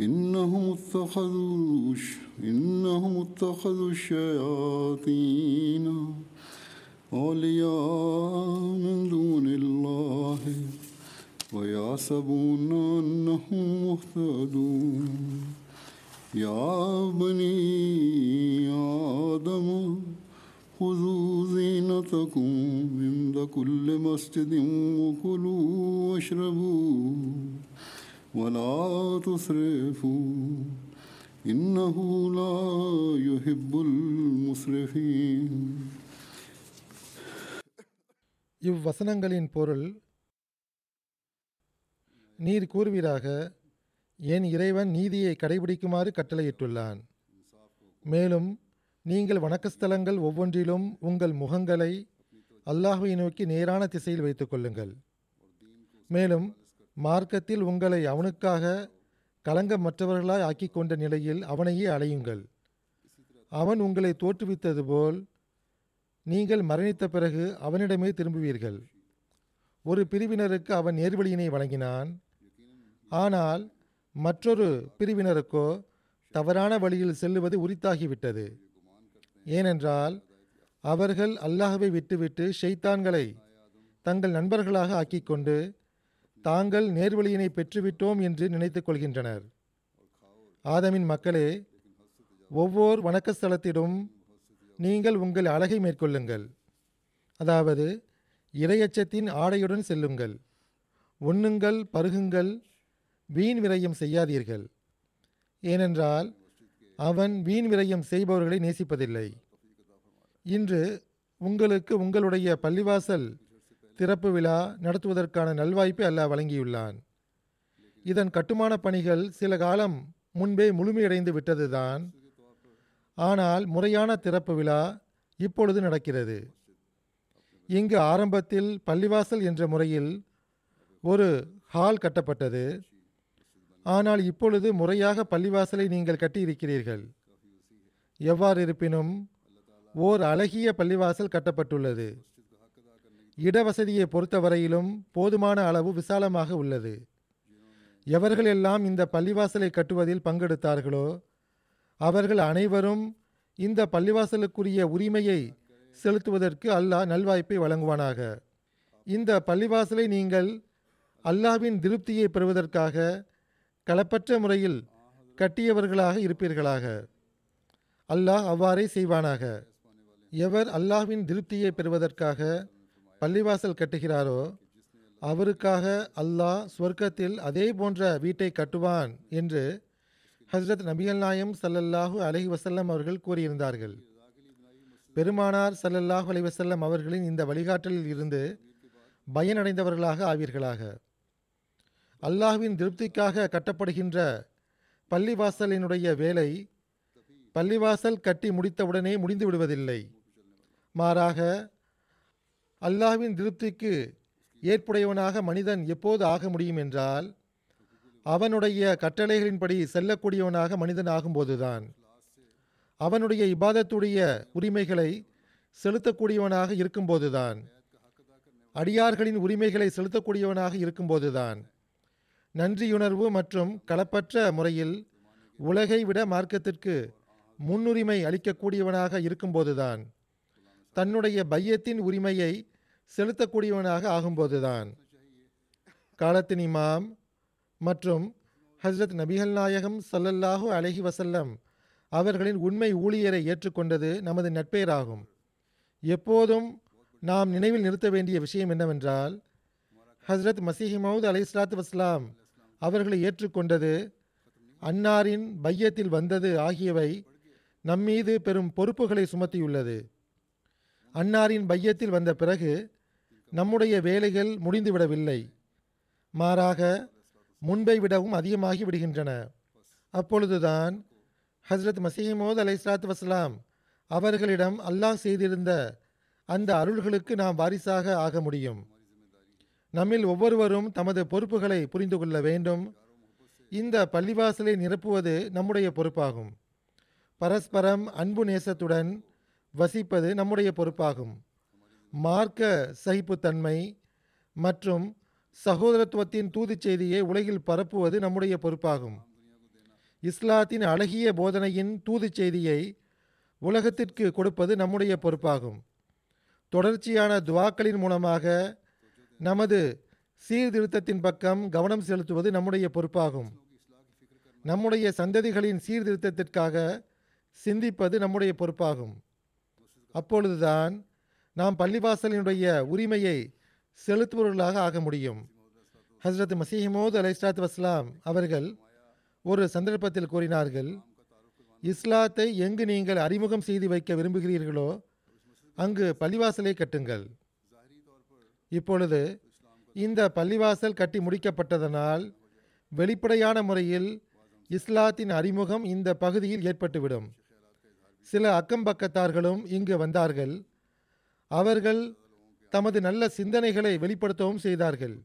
إنهم اتخذوا إنهم اتخذوا الشياطين أولياء من دون الله ويحسبون أنهم مهتدون. يا بني آدم خذوا زينتكم عند كل مسجد وكلوا واشربوا. ولا تسرفوا إنه لا يحب المسرفين இவ்வசனங்களின் பொருள் நீர் கூறுவீராக என் இறைவன் நீதியை கடைபிடிக்குமாறு கட்டளையிட்டுள்ளான் மேலும் நீங்கள் வணக்கஸ்தலங்கள் ஒவ்வொன்றிலும் உங்கள் முகங்களை அல்லாஹுவை நோக்கி நேரான திசையில் வைத்துக் கொள்ளுங்கள் மேலும் மார்க்கத்தில் உங்களை அவனுக்காக களங்கமற்றவர்களாய் ஆக்கி கொண்ட நிலையில் அவனையே அலையுங்கள். அவன் உங்களை தோற்றுவித்தது போல் நீங்கள் மரணித்த பிறகு அவனிடமே திரும்புவீர்கள். ஒரு பிரிவினருக்கு அவன் நேர்வழியினை வழங்கினான். ஆனால் மற்றொரு பிரிவினருக்கோ தவறான வழியில் செல்லுவது உரித்தாகிவிட்டது. ஏனென்றால் அவர்கள் அல்லாஹ்வை விட்டுவிட்டு ஷெய்தான்களை தங்கள் நண்பர்களாக ஆக்கிக்கொண்டு தாங்கள் நேர்வழியினை பெற்றுவிட்டோம் என்று நினைத்துக் கொள்கின்றனர். ஆதமின் மக்களே ஒவ்வொரு வணக்கஸ்தலத்திலும் நீங்கள் உங்கள் அழகை மேற்கொள்ளுங்கள். அதாவது இரையச்சத்தின் ஆடையுடன் செல்லுங்கள். உண்ணுங்கள் பருகுங்கள் வீண் விரயம் செய்யாதீர்கள். ஏனென்றால் அவன் வீண் விரயம் செய்பவர்களை நேசிப்பதில்லை. இன்று உங்களுக்கு உங்களுடைய பள்ளிவாசல் திறப்பு விழா நடத்துவதற்கான நல்வாய்ப்பை அல்லாஹ் வழங்கியுள்ளான். இதன் கட்டுமான பணிகள் சில காலம் முன்பே முழுமையடைந்து விட்டதுதான். ஆனால் முறையான திறப்பு விழா இப்பொழுது நடக்கிறது. இங்கு ஆரம்பத்தில் பள்ளிவாசல் என்ற முறையில் ஒரு ஹால் கட்டப்பட்டது. ஆனால் இப்பொழுது முறையாக பள்ளிவாசலை நீங்கள் கட்டியிருக்கிறீர்கள். எவ்வாறு இருப்பினும் ஓர் அழகிய பள்ளிவாசல் கட்டப்பட்டுள்ளது. இடவசதியை பொறுத்தவரையிலும் போதுமான அளவு விசாலமாக உள்ளது. எவர்களெல்லாம் இந்த பள்ளிவாசலை கட்டுவதில் பங்கெடுத்தார்களோ அவர்கள் அனைவரும் இந்த பள்ளிவாசலுக்குரிய உரிமையை செலுத்துவதற்கு அல்லாஹ் நல்வாய்ப்பை வழங்குவானாக. இந்த பள்ளிவாசலை நீங்கள் அல்லாஹ்வின் திருப்தியை பெறுவதற்காக களப்பற்ற முறையில் கட்டியவர்களாக இருப்பீர்களாக. அல்லாஹ் அவ்வாறே செய்வானாக. எவர் அல்லாஹ்வின் திருப்தியை பெறுவதற்காக பள்ளிவாசல் கட்டுகிறாரோ அவருக்காக அல்லாஹ் சொர்க்கத்தில் அதே போன்ற வீட்டை கட்டுவான் என்று ஹஸ்ரத் நபிகள் நாயம் சல்லல்லாஹு அலஹி வசல்லம் அவர்கள் கூறியிருந்தார்கள். பெருமானார் சல்லல்லாஹு அலி வசல்லம் அவர்களின் இந்த வழிகாட்டலில் இருந்து பயனடைந்தவர்களாக ஆவீர்களாக. அல்லாஹ்வின் திருப்திக்காக கட்டப்படுகின்ற பள்ளிவாசலினுடைய வேலை பள்ளிவாசல் கட்டி முடித்தவுடனே முடிந்து விடுவதில்லை மாறாக அல்லாஹ்வின் திருப்திக்கு ஏற்புடையவனாக மனிதன் எப்போது ஆக முடியும் என்றால் அவனுடைய கட்டளைகளின்படி செல்லக்கூடியவனாக மனிதன் ஆகும்போதுதான். அவனுடைய இபாதத்துடைய உரிமைகளை செலுத்தக்கூடியவனாக இருக்கும்போதுதான். அடியார்களின் உரிமைகளை செலுத்தக்கூடியவனாக இருக்கும்போதுதான். நன்றியுணர்வு மற்றும் களப்பற்ற முறையில் உலகை விட மார்க்கத்திற்கு முன்னுரிமை அளிக்கக்கூடியவனாக இருக்கும்போதுதான். தன்னுடைய பையத்தின் உரிமையை செலுத்தக்கூடியவனாக ஆகும்போதுதான். காலத்தின் இமாம் மற்றும் ஹஸ்ரத் நபிகள் நாயகம் சல்லல்லாஹு அலஹி வசல்லம் அவர்களின் உண்மை ஊழியரை ஏற்றுக்கொண்டது நமது நட்பெயராகும் எப்போதும் நாம் நினைவில் நிறுத்த வேண்டிய விஷயம் என்னவென்றால் ஹஸ்ரத் மசீஹி மவுத் அலி இஸ்லாத்து வஸ்லாம் அவர்களை ஏற்றுக்கொண்டது அன்னாரின் பையத்தில் வந்தது ஆகியவை நம்மீது பெரும் பொறுப்புகளை சுமத்தியுள்ளது. அன்னாரின் பையத்தில் வந்த பிறகு நம்முடைய வேலைகள் முடிந்துவிடவில்லை. மாறாக முன்பை விடவும் அதிகமாகி விடுகின்றன. அப்பொழுதுதான் ஹஸ்ரத் மசீமோத் அலை இஸ்லாத்து வஸ்லாம் அவர்களிடம் அல்லாஹ் செய்திருந்த அந்த அருள்களுக்கு நாம் வாரிசாக ஆக முடியும். நம்மில் ஒவ்வொருவரும் தமது பொறுப்புகளை புரிந்து கொள்ள வேண்டும். இந்த பள்ளிவாசலை நிரப்புவது நம்முடைய பொறுப்பாகும். பரஸ்பரம் அன்பு நேசத்துடன் வசிப்பது நம்முடைய பொறுப்பாகும். மார்க்க சகிப்புத்தன்மை மற்றும் சகோதரத்துவத்தின் தூதுச் செய்தியை உலகில் பரப்புவது நம்முடைய பொறுப்பாகும். இஸ்லாத்தின் அழகிய போதனையின் தூதுச் செய்தியை உலகத்திற்கு கொடுப்பது நம்முடைய பொறுப்பாகும். தொடர்ச்சியான துவாக்களின் மூலமாக நமது சீர்திருத்தத்தின் பக்கம் கவனம் செலுத்துவது நம்முடைய பொறுப்பாகும். நம்முடைய சந்ததிகளின் சீர்திருத்தத்திற்காக சிந்திப்பது நம்முடைய பொறுப்பாகும். அப்பொழுதுதான் நாம் பள்ளிவாசலினுடைய உரிமையை செலுத்துபவர்களாக ஆக முடியும். ஹஸ்ரத் மசீஹமோத் அலை இஸ்லாத் வஸ்லாம் அவர்கள் ஒரு சந்தர்ப்பத்தில் கூறினார்கள் இஸ்லாத்தை எங்கு நீங்கள் அறிமுகம் செய்து வைக்க விரும்புகிறீர்களோ அங்கு பள்ளிவாசலை கட்டுங்கள். இப்பொழுது இந்த பள்ளிவாசல் கட்டி முடிக்கப்பட்டதனால் வெளிப்படையான முறையில் இஸ்லாத்தின் அறிமுகம் இந்த பகுதியில் ஏற்பட்டுவிடும். சில அக்கம் பக்கத்தார்களும் இங்கு வந்தார்கள். அவர்கள் தமது நல்ல சிந்தனைகளை வெளிப்படுத்தவும் செய்தார்கள்.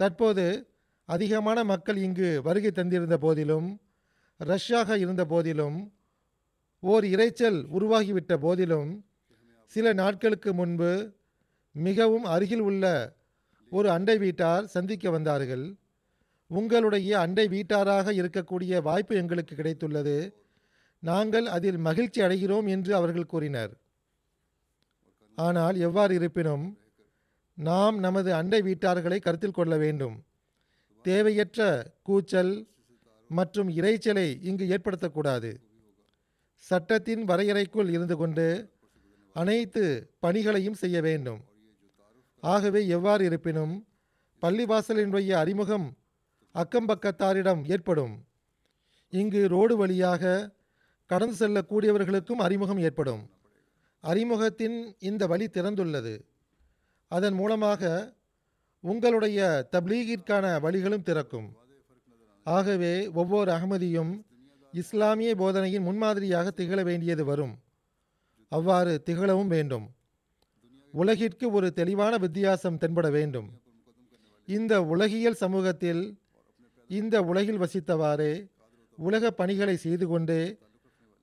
தற்போது அதிகமான மக்கள் இங்கு வருகை தந்திருந்த போதிலும் ரஷ்யாக இருந்த போதிலும் ஓர் இரைச்சல் உருவாகிவிட்ட போதிலும் சில நாட்களுக்கு முன்பு மிகவும் அருகில் உள்ள ஒரு அண்டை வீட்டார் சந்திக்க வந்தார்கள். உங்களுடைய அண்டை வீட்டாராக இருக்கக்கூடிய வாய்ப்பு எங்களுக்கு கிடைத்துள்ளது. நாங்கள் அதில் மகிழ்ச்சி அடைகிறோம் என்று அவர்கள் கூறினர். ஆனால் எவ்வாறு இருப்பினும் நாம் நமது அண்டை வீட்டார்களை கருத்தில் கொள்ள வேண்டும். தேவையற்ற கூச்சல் மற்றும் இறைச்சலை இங்கு ஏற்படுத்தக்கூடாது. சட்டத்தின் வரையறைக்குள் இருந்து கொண்டு அனைத்து பணிகளையும் செய்ய வேண்டும். ஆகவே எவ்வாறு இருப்பினும் பள்ளிவாசலினுடைய அறிமுகம் அக்கம்பக்கத்தாரிடம் ஏற்படும். இங்கு ரோடு வழியாக கடந்து செல்லக்கூடியவர்களுக்கும் அறிமுகம் ஏற்படும். அறிமுகத்தின் இந்த வழி திறந்துள்ளது. அதன் மூலமாக உங்களுடைய தப்லீகிற்கான வழிகளும் திறக்கும். ஆகவே ஒவ்வொரு அகமதியும் இஸ்லாமிய போதனையின் முன்மாதிரியாக திகழ வேண்டியது வரும். அவ்வாறு திகழவும் வேண்டும். உலகிற்கு ஒரு தெளிவான வித்தியாசம் தென்பட வேண்டும். இந்த உலகியல் சமூகத்தில் இந்த உலகில் வசித்தவாறே உலக பணிகளை செய்து கொண்டு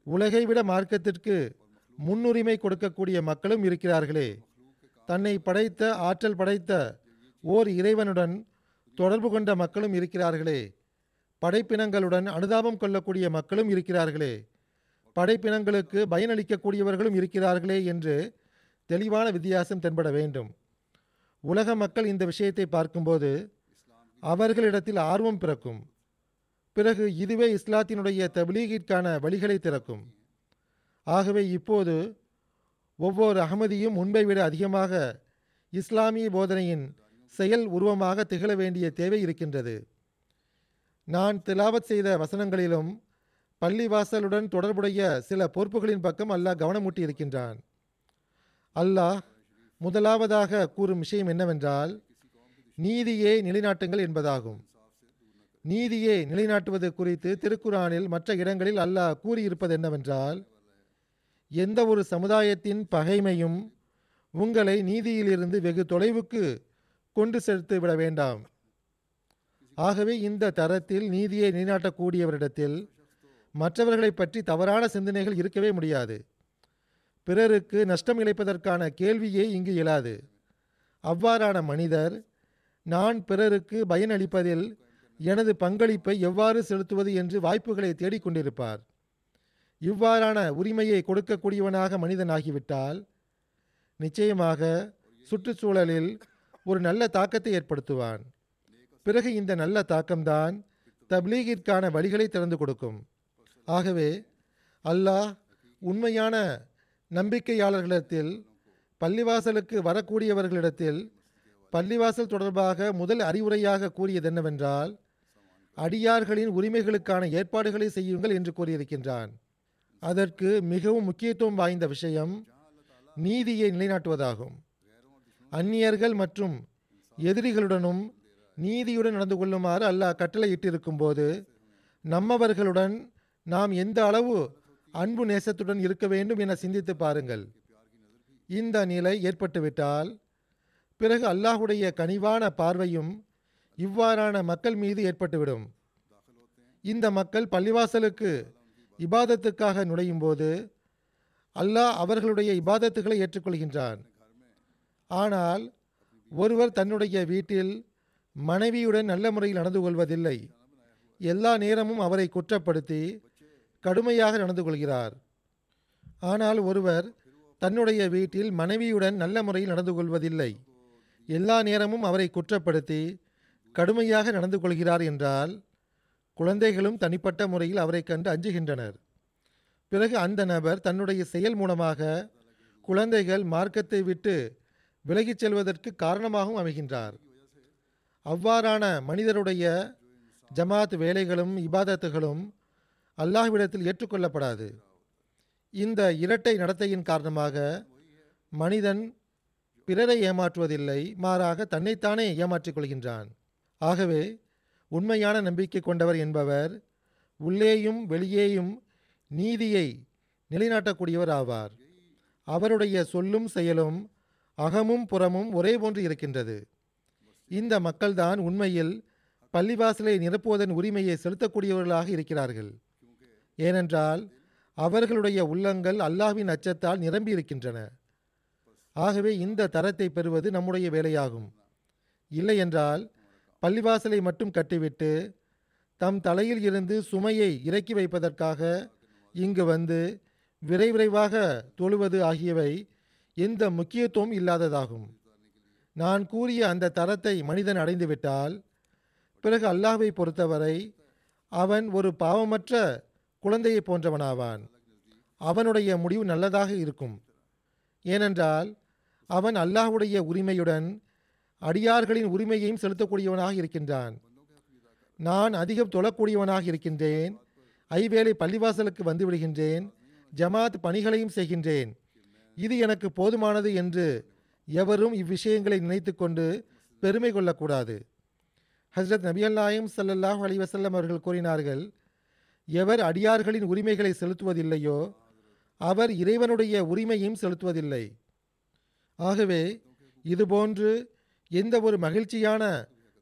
உலகை விட மார்க்கத்திற்கு முன்னுரிமை கொடுக்கக்கூடிய மக்களும் இருக்கிறார்களே. தன்னை படைத்த ஆற்றல் படைத்த ஓர் இறைவனுடன் தொடர்பு கொண்ட மக்களும் இருக்கிறார்களே. படைப்பினங்களுடன் அனுதாபம் கொள்ளக்கூடிய மக்களும் இருக்கிறார்களே. படைப்பினங்களுக்கு பயனளிக்கக்கூடியவர்களும் இருக்கிறார்களே என்று தெளிவான வித்தியாசம் தென்பட வேண்டும். உலக மக்கள் இந்த விஷயத்தை பார்க்கும்போது அவர்களிடத்தில் ஆர்வம் பிறக்கும். பிறகு இதுவே இஸ்லாத்தினுடைய தபிலீகிற்கான வழிகளை திறக்கும். ஆகவே இப்போது ஒவ்வொரு அகமதியும் முன்பை விட அதிகமாக இஸ்லாமிய போதனையின் செயல் உருவமாக திகழ வேண்டிய தேவை இருக்கின்றது. நான் திலாவத் செய்த வசனங்களிலும் பள்ளிவாசலுடன் தொடர்புடைய சில பொறுப்புகளின் பக்கம் அல்லாஹ் கவனமூட்டி இருக்கின்றான். அல்லாஹ் முதலாவதாக கூறும் விஷயம் என்னவென்றால் நீதியே நிலைநாட்டுங்கள் என்பதாகும். நீதியை நிலைநாட்டுவது குறித்து திருக்குரானில் மற்ற இடங்களில் அல்லாஹ் கூறியிருப்பது என்னவென்றால் எந்த ஒரு சமுதாயத்தின் பகைமையும் உங்களை நீதியிலிருந்து வெகு தொலைவுக்கு கொண்டு செலுத்து விட வேண்டாம். ஆகவே இந்த தரத்தில் நீதியை நிலைநாட்டக்கூடியவரிடத்தில் மற்றவர்களை பற்றி தவறான சிந்தனைகள் இருக்கவே முடியாது. பிறருக்கு நஷ்டம் இழைப்பதற்கான கேள்வியே இங்கு இயலாது. அவ்வாறான மனிதர் நான் பிறருக்கு பயனளிப்பதில் எனது பங்களிப்பை எவ்வாறு செலுத்துவது என்று வாய்ப்புகளை தேடிக்கொண்டிருப்பார். இவ்வாறான உரிமையை கொடுக்கக்கூடியவனாக மனிதனாகிவிட்டால் நிச்சயமாக சுற்றுச்சூழலில் ஒரு நல்ல தாக்கத்தை ஏற்படுத்துவான். பிறகு இந்த நல்ல தாக்கம்தான் தப்லீகிற்கான வழிகளை திறந்து கொடுக்கும். ஆகவே அல்லாஹ் உண்மையான நம்பிக்கையாளர்களிடத்தில் பள்ளிவாசலுக்கு வரக்கூடியவர்களிடத்தில் பள்ளிவாசல் தொடர்பாக முதல் அறிவுரையாக கூறியது என்னவென்றால் அடியார்களின் உரிமைகளுக்கான ஏற்பாடுகளை செய்யுங்கள் என்று கூறியிருக்கின்றான். அதற்கு மிகவும் முக்கியத்துவம் வாய்ந்த விஷயம் நீதியை நிலைநாட்டுவதாகும். அந்நியர்கள் மற்றும் எதிரிகளுடனும் நீதியுடன் நடந்து கொள்ளுமாறு அல்லாஹ் கட்டளையிட்டிருக்கும் போது நம்மவர்களுடன் நாம் எந்த அளவு அன்பு நேசத்துடன் இருக்க வேண்டும் என சிந்தித்து பாருங்கள். இந்த நிலை ஏற்பட்டுவிட்டால் பிறகு அல்லாஹுடைய கனிவான பார்வையும் இவ்வாறான மக்கள் மீது ஏற்பட்டுவிடும். இந்த மக்கள் பள்ளிவாசலுக்கு இபாதத்துக்காக நுழையும் போது அல்லாஹ் அவர்களுடைய இபாதத்துகளை ஏற்றுக்கொள்கின்றான். ஆனால் ஒருவர் தன்னுடைய வீட்டில் மனைவியுடன் நல்ல முறையில் நடந்து கொள்வதில்லை. எல்லா நேரமும் அவரை குற்றப்படுத்தி கடுமையாக நடந்து கொள்கிறார். ஆனால் ஒருவர் தன்னுடைய வீட்டில் மனைவியுடன் நல்ல முறையில் நடந்து கொள்வதில்லை. எல்லா நேரமும் அவரை குற்றப்படுத்தி கடுமையாக நடந்து கொள்கிறார் என்றால் குழந்தைகளும் தனிப்பட்ட முறையில் அவரை கண்டு அஞ்சுகின்றனர். பிறகு அந்த நபர் தன்னுடைய செயல் மூலமாக குழந்தைகள் மார்க்கத்தை விட்டு விலகிச் செல்வதற்கு காரணமாகவும் அமைகின்றார். அவ்வாறான மனிதருடைய ஜமாத் வேலைகளும் இபாதத்துகளும் அல்லாஹ்விடத்தில் ஏற்றுக்கொள்ளப்படாது. இந்த இரட்டை நடத்தையின் காரணமாக மனிதன் பிறரை ஏமாற்றுவதில்லை மாறாக தன்னைத்தானே ஏமாற்றிக் கொள்கின்றான். ஆகவே உண்மையான நம்பிக்கை கொண்டவர் என்பவர் உள்ளேயும் வெளியேயும் நீதியை நிலைநாட்டக்கூடியவர் ஆவார். அவருடைய சொல்லும் செயலும் அகமும் புறமும் ஒரே போன்று இருக்கின்றது. இந்த மக்கள்தான் உண்மையில் பள்ளிவாசலை நிரப்புவதன் உரிமையை செலுத்தக்கூடியவர்களாக இருக்கிறார்கள். ஏனென்றால் அவர்களுடைய உள்ளங்கள் அல்லாஹ்வின் அச்சத்தால் நிரம்பி இருக்கின்றன. ஆகவே இந்த தரத்தை பெறுவது நம்முடைய வேலையாகும். இல்லையென்றால் என்றால் பள்ளிவாசலை மட்டும் கட்டிவிட்டு தம் தலையில் இருந்து சுமையை இறக்கி வைப்பதற்காக இங்கு வந்து விரை விரைவாக தொழுவது ஆகியவை எந்த முக்கியத்துவம் இல்லாததாகும். நான் கூறிய அந்த தரத்தை மனிதன் அடைந்துவிட்டால் பிறகு அல்லாஹ்வை பொறுத்தவரை அவன் ஒரு பாவமற்ற குழந்தையை போன்றவனாவான். அவனுடைய முடிவு நல்லதாக இருக்கும். ஏனென்றால் அவன் அல்லாஹ்வுடைய உரிமையுடன் அடியார்களின் உரிமையையும் செலுத்தக்கூடியவனாக இருக்கின்றான். நான் அதிகம் தொழக்கூடியவனாக இருக்கின்றேன். ஐவேளை பள்ளிவாசலுக்கு வந்து விடுகின்றேன். ஜமாத் பணிகளையும் செய்கின்றேன். இது எனக்கு போதுமானது என்று எவரும் இவ்விஷயங்களை நினைத்து கொண்டு பெருமை கொள்ளக்கூடாது. ஹஸ்ரத் நபியல்லாயும் ஸல்லல்லாஹு அலி வசல்லம் அவர்கள் கூறினார்கள் எவர் அடியார்களின் உரிமைகளை செலுத்துவதில்லையோ அவர் இறைவனுடைய உரிமையும் செலுத்துவதில்லை. ஆகவே இதுபோன்று எந்த ஒரு மகிழ்ச்சியான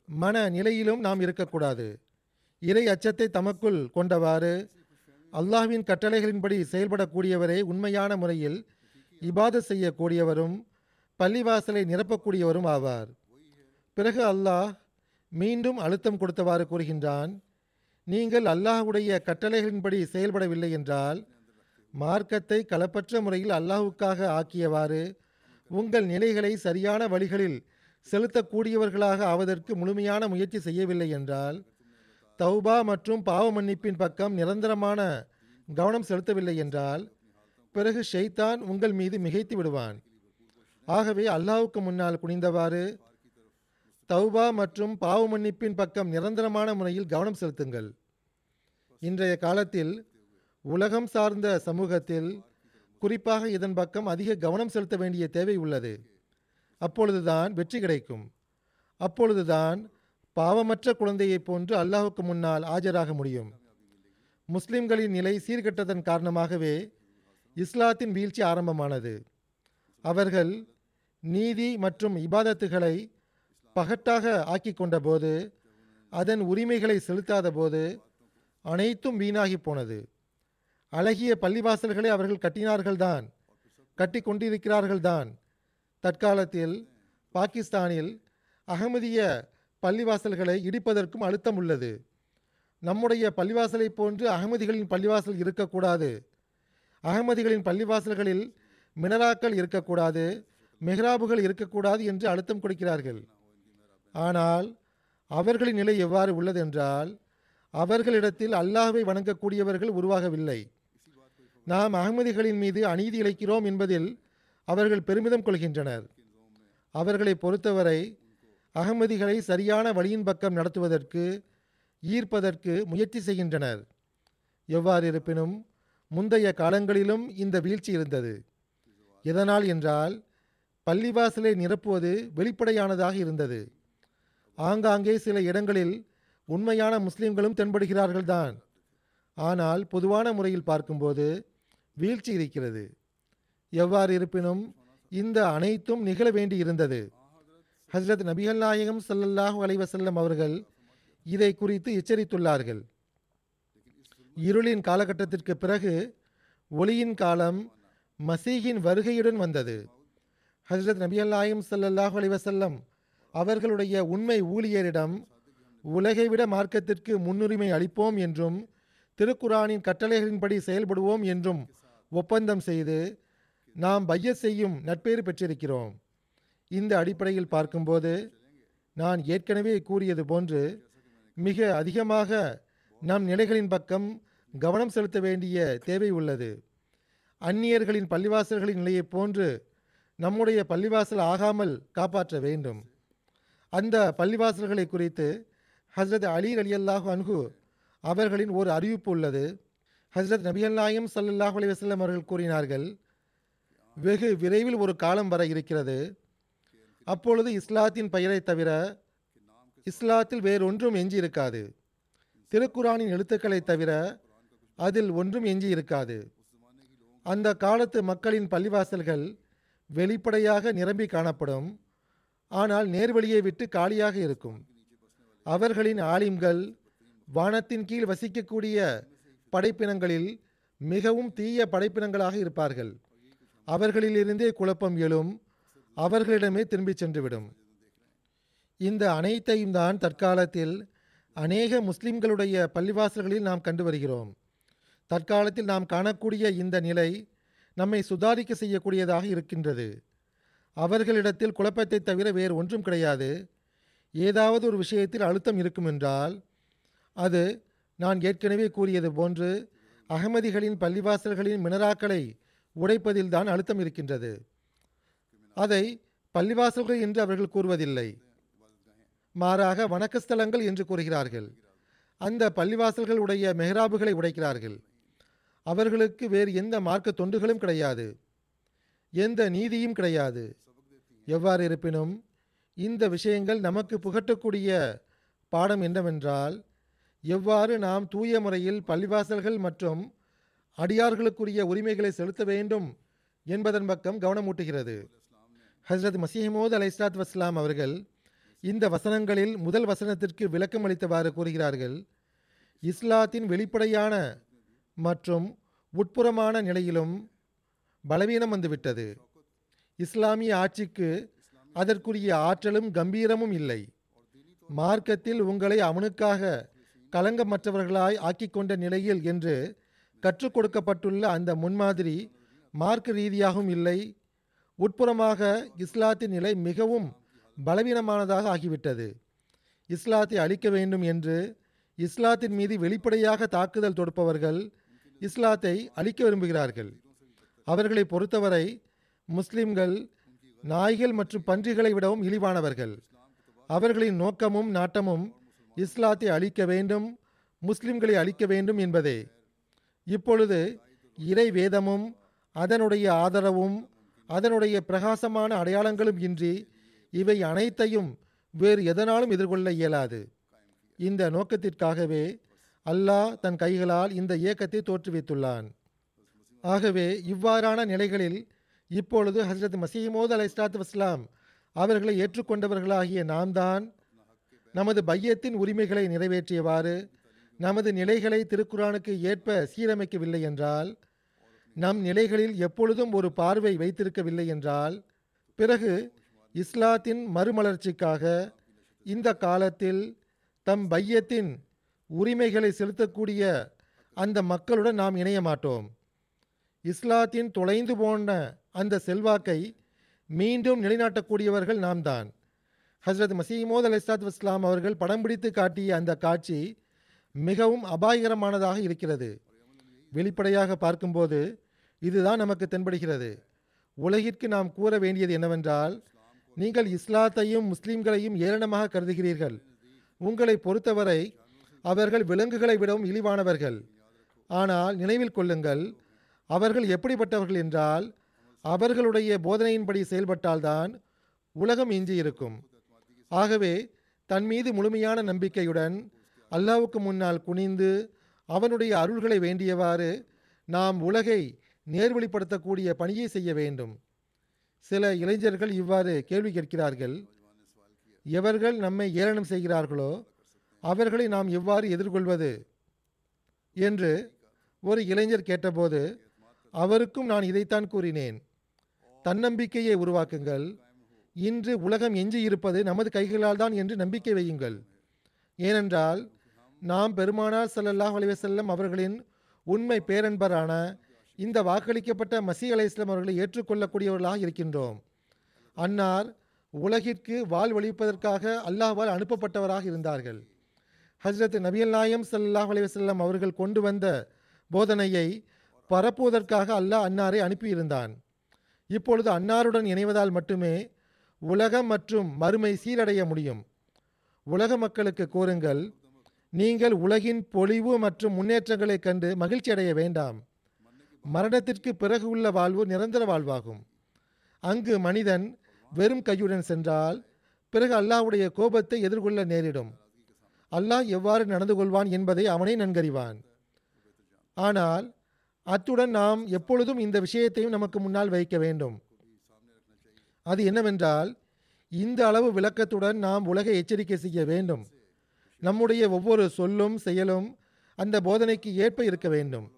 மன நிலையிலும் நாம் இருக்கக்கூடாது. இறை அச்சத்தை தமக்குள் கொண்டவாறு அல்லாஹ்வின் கட்டளைகளின்படி செயல்படக்கூடியவரே உண்மையான முறையில் இபாத செய்யக்கூடியவரும் பள்ளிவாசலை நிரப்பக்கூடியவரும் ஆவார். பிறகு அல்லாஹ் மீண்டும் அழுத்தம் கொடுத்தவாறு கூறுகின்றான் நீங்கள் அல்லாஹ்வுடைய கட்டளைகளின்படி செயல்படவில்லை என்றால் மார்க்கத்தை களப்பற்ற முறையில் அல்லாஹுக்காக ஆக்கியவாறு உங்கள் நிலைகளை சரியான வழிகளில் செலுத்தக்கூடியவர்களாக ஆவதற்கு முழுமையான முயற்சி செய்யவில்லை என்றால் தௌபா மற்றும் பாவ மன்னிப்பின் பக்கம் நிரந்தரமான கவனம் செலுத்தவில்லை என்றால் பிறகு ஷெய்தான் உங்கள் மீது மிகைத்து விடுவான். ஆகவே அல்லாவுக்கு முன்னால் குனிந்தவாறு தௌபா மற்றும் பாவ மன்னிப்பின் பக்கம் நிரந்தரமான முறையில் கவனம் செலுத்துங்கள். இன்றைய காலத்தில் உலகம் சார்ந்த சமூகத்தில் குறிப்பாக இதன் பக்கம் அதிக கவனம் செலுத்த வேண்டிய தேவை உள்ளது. அப்பொழுதுதான் வெற்றி கிடைக்கும். அப்பொழுதுதான் பாவமற்ற குழந்தையைப் போன்று அல்லாஹுக்கு முன்னால் ஆஜராக முடியும். முஸ்லிம்களின் நிலை சீர்கெட்டதன் காரணமாகவே இஸ்லாத்தின் வீழ்ச்சி ஆரம்பமானது. அவர்கள் நீதி மற்றும் இபாதத்துகளை பகட்டாக ஆக்கி கொண்டபோது அதன் உரிமைகளை செலுத்தாத போது அனைத்தும் வீணாகி போனது. அழகிய பள்ளிவாசல்களை அவர்கள் கட்டினார்கள்தான் கட்டி கொண்டிருக்கிறார்கள்தான். தற்காலத்தில் பாகிஸ்தானில் அகமதிய பள்ளிவாசல்களை இடிப்பதற்கும் அழுத்தம் உள்ளது. நம்முடைய பள்ளிவாசலை போன்று அகமதிகளின் பள்ளிவாசல் இருக்கக்கூடாது. அகமதிகளின் பள்ளிவாசல்களில் மினராக்கள் இருக்கக்கூடாது மெஹ்ராபுகள் இருக்கக்கூடாது என்று அழுத்தம் கொடுக்கிறார்கள். ஆனால் அவர்களின் நிலை எவ்வாறு உள்ளதென்றால் அவர்களிடத்தில் அல்லாஹை வணங்கக்கூடியவர்கள் உருவாகவில்லை. நாம் அகமதிகளின் மீது அநீதி இழைக்கிறோம் என்பதில் அவர்கள் பெருமிதம் கொள்கின்றனர். அவர்களை பொறுத்தவரை அகமதிகளை சரியான வழியின் பக்கம் நடத்துவதற்கு ஈர்ப்பதற்கு முயற்சி செய்கின்றனர். எவ்வாறு இருப்பினும் முந்தைய காலங்களிலும் இந்த வீழ்ச்சி இருந்தது. எதனால் என்றால் பள்ளிவாசலை நிரப்புவது வெளிப்படையானதாக இருந்தது. ஆங்காங்கே சில இடங்களில் உண்மையான முஸ்லிம்களும் தென்படுகிறார்கள்தான். ஆனால் பொதுவான முறையில் பார்க்கும்போது வீழ்ச்சி இருக்கிறது. எவ்வாறு இருப்பினும் இந்த அனைத்தும் நிகழ வேண்டியிருந்தது. ஹசரத் ஹஸ்ரத் நபிகள் நாயகம் சல்லல்லாஹு அலைவசல்லம் அவர்கள் இதை குறித்து எச்சரித்துள்ளார்கள். இருளின் காலகட்டத்திற்கு பிறகு ஒளியின் காலம் மசீகின் வருகையுடன் வந்தது. ஹசரத் நபியல்லாயும் சல்லல்லாஹு ஸல்லல்லாஹு அவர்களுடைய உண்மை ஊழியரிடம் உலகை விட மார்க்கத்திற்கு முன்னுரிமை அளிப்போம் என்றும் திருக்குரானின் கட்டளைகளின்படி செயல்படுவோம் என்றும் ஒப்பந்தம் செய்து நாம் பைய செய்யும் நட்பேறு பெற்றிருக்கிறோம். இந்த அடிப்படையில் பார்க்கும்போது நான் ஏற்கனவே கூறியது போன்று மிக அதிகமாக நம் நிலைகளின் பக்கம் கவனம் செலுத்த வேண்டிய தேவை உள்ளது. அந்நியர்களின் பள்ளிவாசல்களின் நிலையைப் போன்று நம்முடைய பள்ளிவாசல் ஆகாமல் காப்பாற்ற வேண்டும். அந்த பள்ளிவாசல்களை குறித்து ஹஸ்ரத் அலி அலி அல்லாஹு அன்ஹு அவர்களின் ஒரு அறிவிப்பு உள்ளது. ஹஸ்ரத் நபிகள் நாயம் சல்லாஹ் அலி வசல்லம் அவர்கள் கூறினார்கள் வெகு விரைவில் ஒரு காலம் வர இருக்கிறது. அப்பொழுது இஸ்லாத்தின் பெயரை தவிர இஸ்லாத்தில் வேறொன்றும் எஞ்சி இருக்காது திருக்குரானின் எழுத்துக்களை தவிர அதில் ஒன்றும் எஞ்சி இருக்காது அந்த காலத்து மக்களின் பள்ளிவாசல்கள் வெளிப்படையாக நிரம்பி காணப்படும். ஆனால் நேர்வழியை விட்டு காலியாக இருக்கும். அவர்களின் ஆலிம்கள் வானத்தின் கீழ் வசிக்கக்கூடிய படைப்பினங்களில் மிகவும் தீய படைப்பினங்களாக இருப்பார்கள். அவர்களிலிருந்தே குழப்பம் எழும். அவர்களிடமே திரும்பி சென்றுவிடும். இந்த அனைத்தையும் தான் தற்காலத்தில் அநேக முஸ்லிம்களுடைய பள்ளிவாசல்களில் நாம் கண்டு வருகிறோம். தற்காலத்தில் நாம் காணக்கூடிய இந்த நிலை நம்மை சுதாரிக்க செய்யக்கூடியதாக இருக்கின்றது. அவர்களிடத்தில் குழப்பத்தை தவிர வேறு ஒன்றும் கிடையாது. ஏதாவது ஒரு விஷயத்தில் அழுத்தம் இருக்கும் என்றால் அது நான் ஏற்கனவே கூறியது போன்று அகமதிகளின் பள்ளிவாசல்களின் மினராக்களை உடைப்பதில்தான் அழுத்தம் இருக்கின்றது. அதை பள்ளிவாசல்கள் என்று அவர்கள் கூறுவதில்லை. மாறாக வணக்கஸ்தலங்கள் என்று கூறுகிறார்கள். அந்த பள்ளிவாசல்கள் உடைய மெஹராபுகளை உடைக்கிறார்கள். அவர்களுக்கு வேறு எந்த மார்க்க தொண்டுகளும் கிடையாது. எந்த நீதியும் கிடையாது. எவ்வாறு இருப்பினும் இந்த விஷயங்கள் நமக்கு புகட்டக்கூடிய பாடம் என்னவென்றால் எவ்வாறு நாம் தூய முறையில் பள்ளிவாசல்கள் மற்றும் அடியார்களுக்குரிய உரிமைகளை செலுத்த வேண்டும் என்பதன் பக்கம் கவனமூட்டுகிறது. ஹஸ்ரத் மசீஹமோது அலை இஸ்லாத் வஸ்லாம் அவர்கள் இந்த வசனங்களில் முதல் வசனத்திற்கு விளக்கம் அளித்தவாறு கூறுகிறார்கள் இஸ்லாத்தின் வெளிப்படையான மற்றும் உட்புறமான நிலையிலும் பலவீனம் வந்துவிட்டது. இஸ்லாமிய ஆட்சிக்கு அதற்குரிய ஆற்றலும் கம்பீரமும் இல்லை. மார்க்கத்தில் உங்களை அவனுக்காக களங்கமற்றவர்களாய் ஆக்கிக்கொண்ட நிலையில் என்று கற்றுக் கொடுக்கப்பட்டுள்ள அந்த முன்மாதிரி மார்க்க ரீதியாகவும் இல்லை. உட்புறமாக இஸ்லாத்தின் நிலை மிகவும் பலவீனமானதாக ஆகிவிட்டது. இஸ்லாத்தை அழிக்க வேண்டும் என்று இஸ்லாத்தின் மீது வெளிப்படையாக தாக்குதல் தொடுப்பவர்கள் இஸ்லாத்தை அழிக்க விரும்புகிறார்கள். அவர்களை பொறுத்தவரை முஸ்லிம்கள் நாய்கள் மற்றும் பன்றிகளை விடவும் இழிவானவர்கள். அவர்களின் நோக்கமும் நாட்டமும் இஸ்லாத்தை அழிக்க வேண்டும் முஸ்லிம்களை அழிக்க வேண்டும் என்பதே. இப்பொழுது இறை வேதமும் அதனுடைய ஆதரவும் அதனுடைய பிரகாசமான அடையாளங்களும் இன்றி இவை அனைத்தையும் வேறு எதனாலும் எதிர்கொள்ள இயலாது. இந்த நோக்கத்திற்காகவே அல்லாஹ் தன் கைகளால் இந்த இயக்கத்தை தோற்றுவித்துள்ளான். ஆகவே இவ்வாறான நிலைகளில் இப்பொழுது ஹசரத் மசீமோத் அலை இஸ்லாத் வஸ்லாம் அவர்களை ஏற்றுக்கொண்டவர்களாகிய நாம் தான் நமது பையத்தின் உரிமைகளை நிறைவேற்றியவாறு நமது நிலைகளை திருக்குரானுக்கு ஏற்ப சீரமைக்கவில்லை என்றால் நம் நிலைகளில் எப்பொழுதும் ஒரு பார்வை வைத்திருக்கவில்லை என்றால் பிறகு இஸ்லாத்தின் மறுமலர்ச்சிக்காக இந்த காலத்தில் தம் பையத்தின் உரிமைகளை செலுத்தக்கூடிய அந்த மக்களுடன் நாம் இணைய மாட்டோம். இஸ்லாத்தின் தொலைந்து போன அந்த செல்வாக்கை மீண்டும் நிலைநாட்டக்கூடியவர்கள் நாம் தான் ஹஸ்ரத் மசீமோத் அலி இஸ்லாத் வஸ்லாம் அவர்கள் படம் பிடித்து காட்டிய அந்த காட்சி மிகவும் அபாயகரமானதாக இருக்கிறது. வெளிப்படையாக பார்க்கும்போது இதுதான் நமக்கு தென்படுகிறது. உலகிற்கு நாம் கூற வேண்டியது என்னவென்றால் நீங்கள் இஸ்லாத்தையும் முஸ்லிம்களையும் ஏளனமாக கருதுகிறீர்கள். உங்களை பொறுத்தவரை அவர்கள் விலங்குகளை விடவும் இழிவானவர்கள். ஆனால் நினைவில் கொள்ளுங்கள் அவர்கள் எப்படிப்பட்டவர்கள் என்றால் அவர்களுடைய போதனையின்படி செயல்பட்டால்தான் உலகம் எஞ்சியிருக்கும் ஆகவே தன் மீது முழுமையான நம்பிக்கையுடன் அல்லாவுக்கு முன்னால் குனிந்து அவனுடைய அருள்களை வேண்டியவாறு நாம் உலகை நேர்வழிப்படுத்தக்கூடிய பணியை செய்ய வேண்டும். சில இளைஞர்கள் இவ்வாறு கேள்வி கேட்கிறார்கள். எவர்கள் நம்மை ஏளனம் செய்கிறார்களோ அவர்களை நாம் எவ்வாறு எதிர்கொள்வது? என்று ஒரு இளைஞர் கேட்டபோது அவருக்கும் நான் இதைத்தான் கூறினேன். தன்னம்பிக்கையை உருவாக்குங்கள். இன்று உலகம் எஞ்சி இருப்பது நமது கைகளால் தான் என்று நம்பிக்கை வையுங்கள். ஏனென்றால் நாம் பெருமானார் ஸல்லல்லாஹு அலிவசல்லம் அவர்களின் உண்மை பேரன்பரான இந்த வாக்களிக்கப்பட்ட மசீ அலை இஸ்லாம் அவர்களை ஏற்றுக்கொள்ளக்கூடியவர்களாக இருக்கின்றோம். அன்னார் உலகிற்கு வாழ்வழிப்பதற்காக அல்லாஹ்வால் அனுப்பப்பட்டவராக இருந்தார்கள். ஹஜ்ரத் நபியல் நாயம் ஸல்லல்லாஹு அலைஹி அவர்கள் கொண்டு வந்த போதனையை பரப்புவதற்காக அல்லாஹ் அன்னாரை அனுப்பியிருந்தான். இப்பொழுது அன்னாருடன் இணைவதால் மட்டுமே உலகம் மற்றும் மறுமை சீரடைய முடியும். உலக மக்களுக்கு கூறுங்கள் நீங்கள் உலகின் பொலிவு மற்றும் முன்னேற்றங்களைக் கண்டு மகிழ்ச்சி அடைய வேண்டாம். மரணத்திற்கு பிறகு உள்ள வாழ்வு நிரந்தர வாழ்வாகும். அங்கு மனிதன் வெறும் கையுடன் சென்றால் பிறகு அல்லாஹ்வுடைய கோபத்தை எதிர்கொள்ள நேரிடும். அல்லாஹ் எவ்வாறு நடந்து கொள்வான் என்பதை அவனே நன்கறிவான். ஆனால் அத்துடன் நாம் எப்பொழுதும் இந்த விஷயத்தையும் நமக்கு முன்னால் வைக்க வேண்டும். அது என்னவென்றால் இந்த அளவு விளக்கத்துடன் நாம் உலகை எச்சரிக்கை செய்ய வேண்டும். நம்முடைய ஒவ்வொரு சொல்லும் செயலும் அந்த போதனைக்கு ஏற்ப இருக்க வேண்டும்.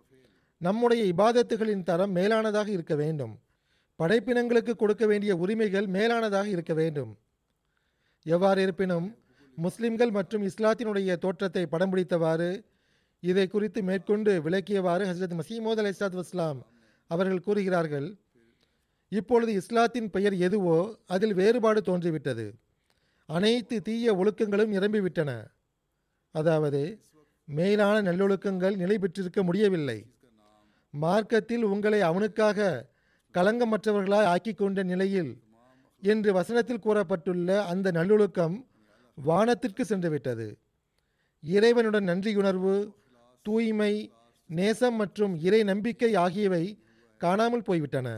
நம்முடைய இபாதத்துகளின் தரம் மேலானதாக இருக்க வேண்டும். படைப்பினங்களுக்கு கொடுக்க வேண்டிய உரிமைகள் மேலானதாக இருக்க வேண்டும். எவ்வாறு இருப்பினும் முஸ்லிம்கள் மற்றும் இஸ்லாத்தினுடைய தோற்றத்தை படம் பிடித்தவாறு இதை குறித்து மேற்கொண்டு விளக்கியவாறு ஹசரத் மசீமோத் அலி இஸ்லாத் வஸ்லாம் அவர்கள் கூறுகிறார்கள் இப்பொழுது இஸ்லாத்தின் பெயர் எதுவோ அதில் வேறுபாடு தோன்றிவிட்டது. அனைத்து தீய ஒழுக்கங்களும் நிரம்பிவிட்டன. அதாவது மேலான நல்லொழுக்கங்கள் நிலை பெற்றிருக்க முடியவில்லை. மார்க்கத்தில் உங்களை அவனுக்காக களங்கமற்றவர்களாய் ஆக்கி கொண்ட நிலையில் என்று வசனத்தில் கூறப்பட்டுள்ள அந்த நல்லொழுக்கம் வானத்திற்கு சென்றுவிட்டது. இறைவனுடன் நன்றியுணர்வு தூய்மை நேசம் மற்றும் இறை நம்பிக்கை ஆகியவை காணாமல் போய்விட்டன.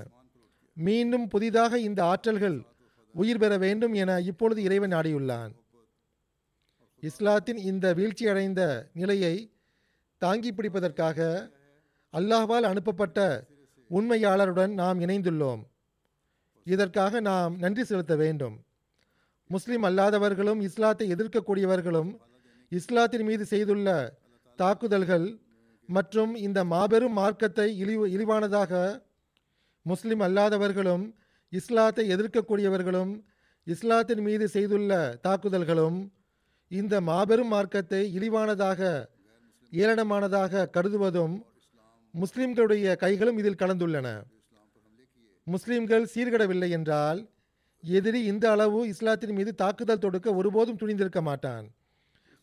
மீண்டும் புதிதாக இந்த ஆற்றல்கள் உயிர் பெற வேண்டும் என இப்பொழுது இறைவன் நாடியுள்ளான். இஸ்லாத்தின் இந்த வீழ்ச்சியடைந்த நிலையை தாங்கி பிடிப்பதற்காக அல்லாஹ்வால் அனுப்பப்பட்ட உண்மையாளருடன் நாம் இணைந்துள்ளோம். இதற்காக நாம் நன்றி செலுத்த வேண்டும். முஸ்லிம் அல்லாதவர்களும் இஸ்லாத்தை எதிர்க்கக்கூடியவர்களும் இஸ்லாத்தின் மீது செய்துள்ள தாக்குதல்கள் மற்றும் இந்த மாபெரும் மார்க்கத்தை இழிவு இழிவானதாக முஸ்லிம் அல்லாதவர்களும் இஸ்லாத்தை எதிர்க்கக்கூடியவர்களும் இஸ்லாத்தின் மீது செய்துள்ள தாக்குதல்களும் இந்த மாபெரும் மார்க்கத்தை இழிவானதாக ஏளனமானதாக கருதுவதும் முஸ்லிம்களுடைய கைகளும் இதில் கலந்துள்ளன. முஸ்லிம்கள் சீர்கடவில்லை என்றால் எதிரி இந்த அளவு இஸ்லாத்தின் மீது தாக்குதல் தொடுக்க ஒருபோதும் துணிந்திருக்க மாட்டான்.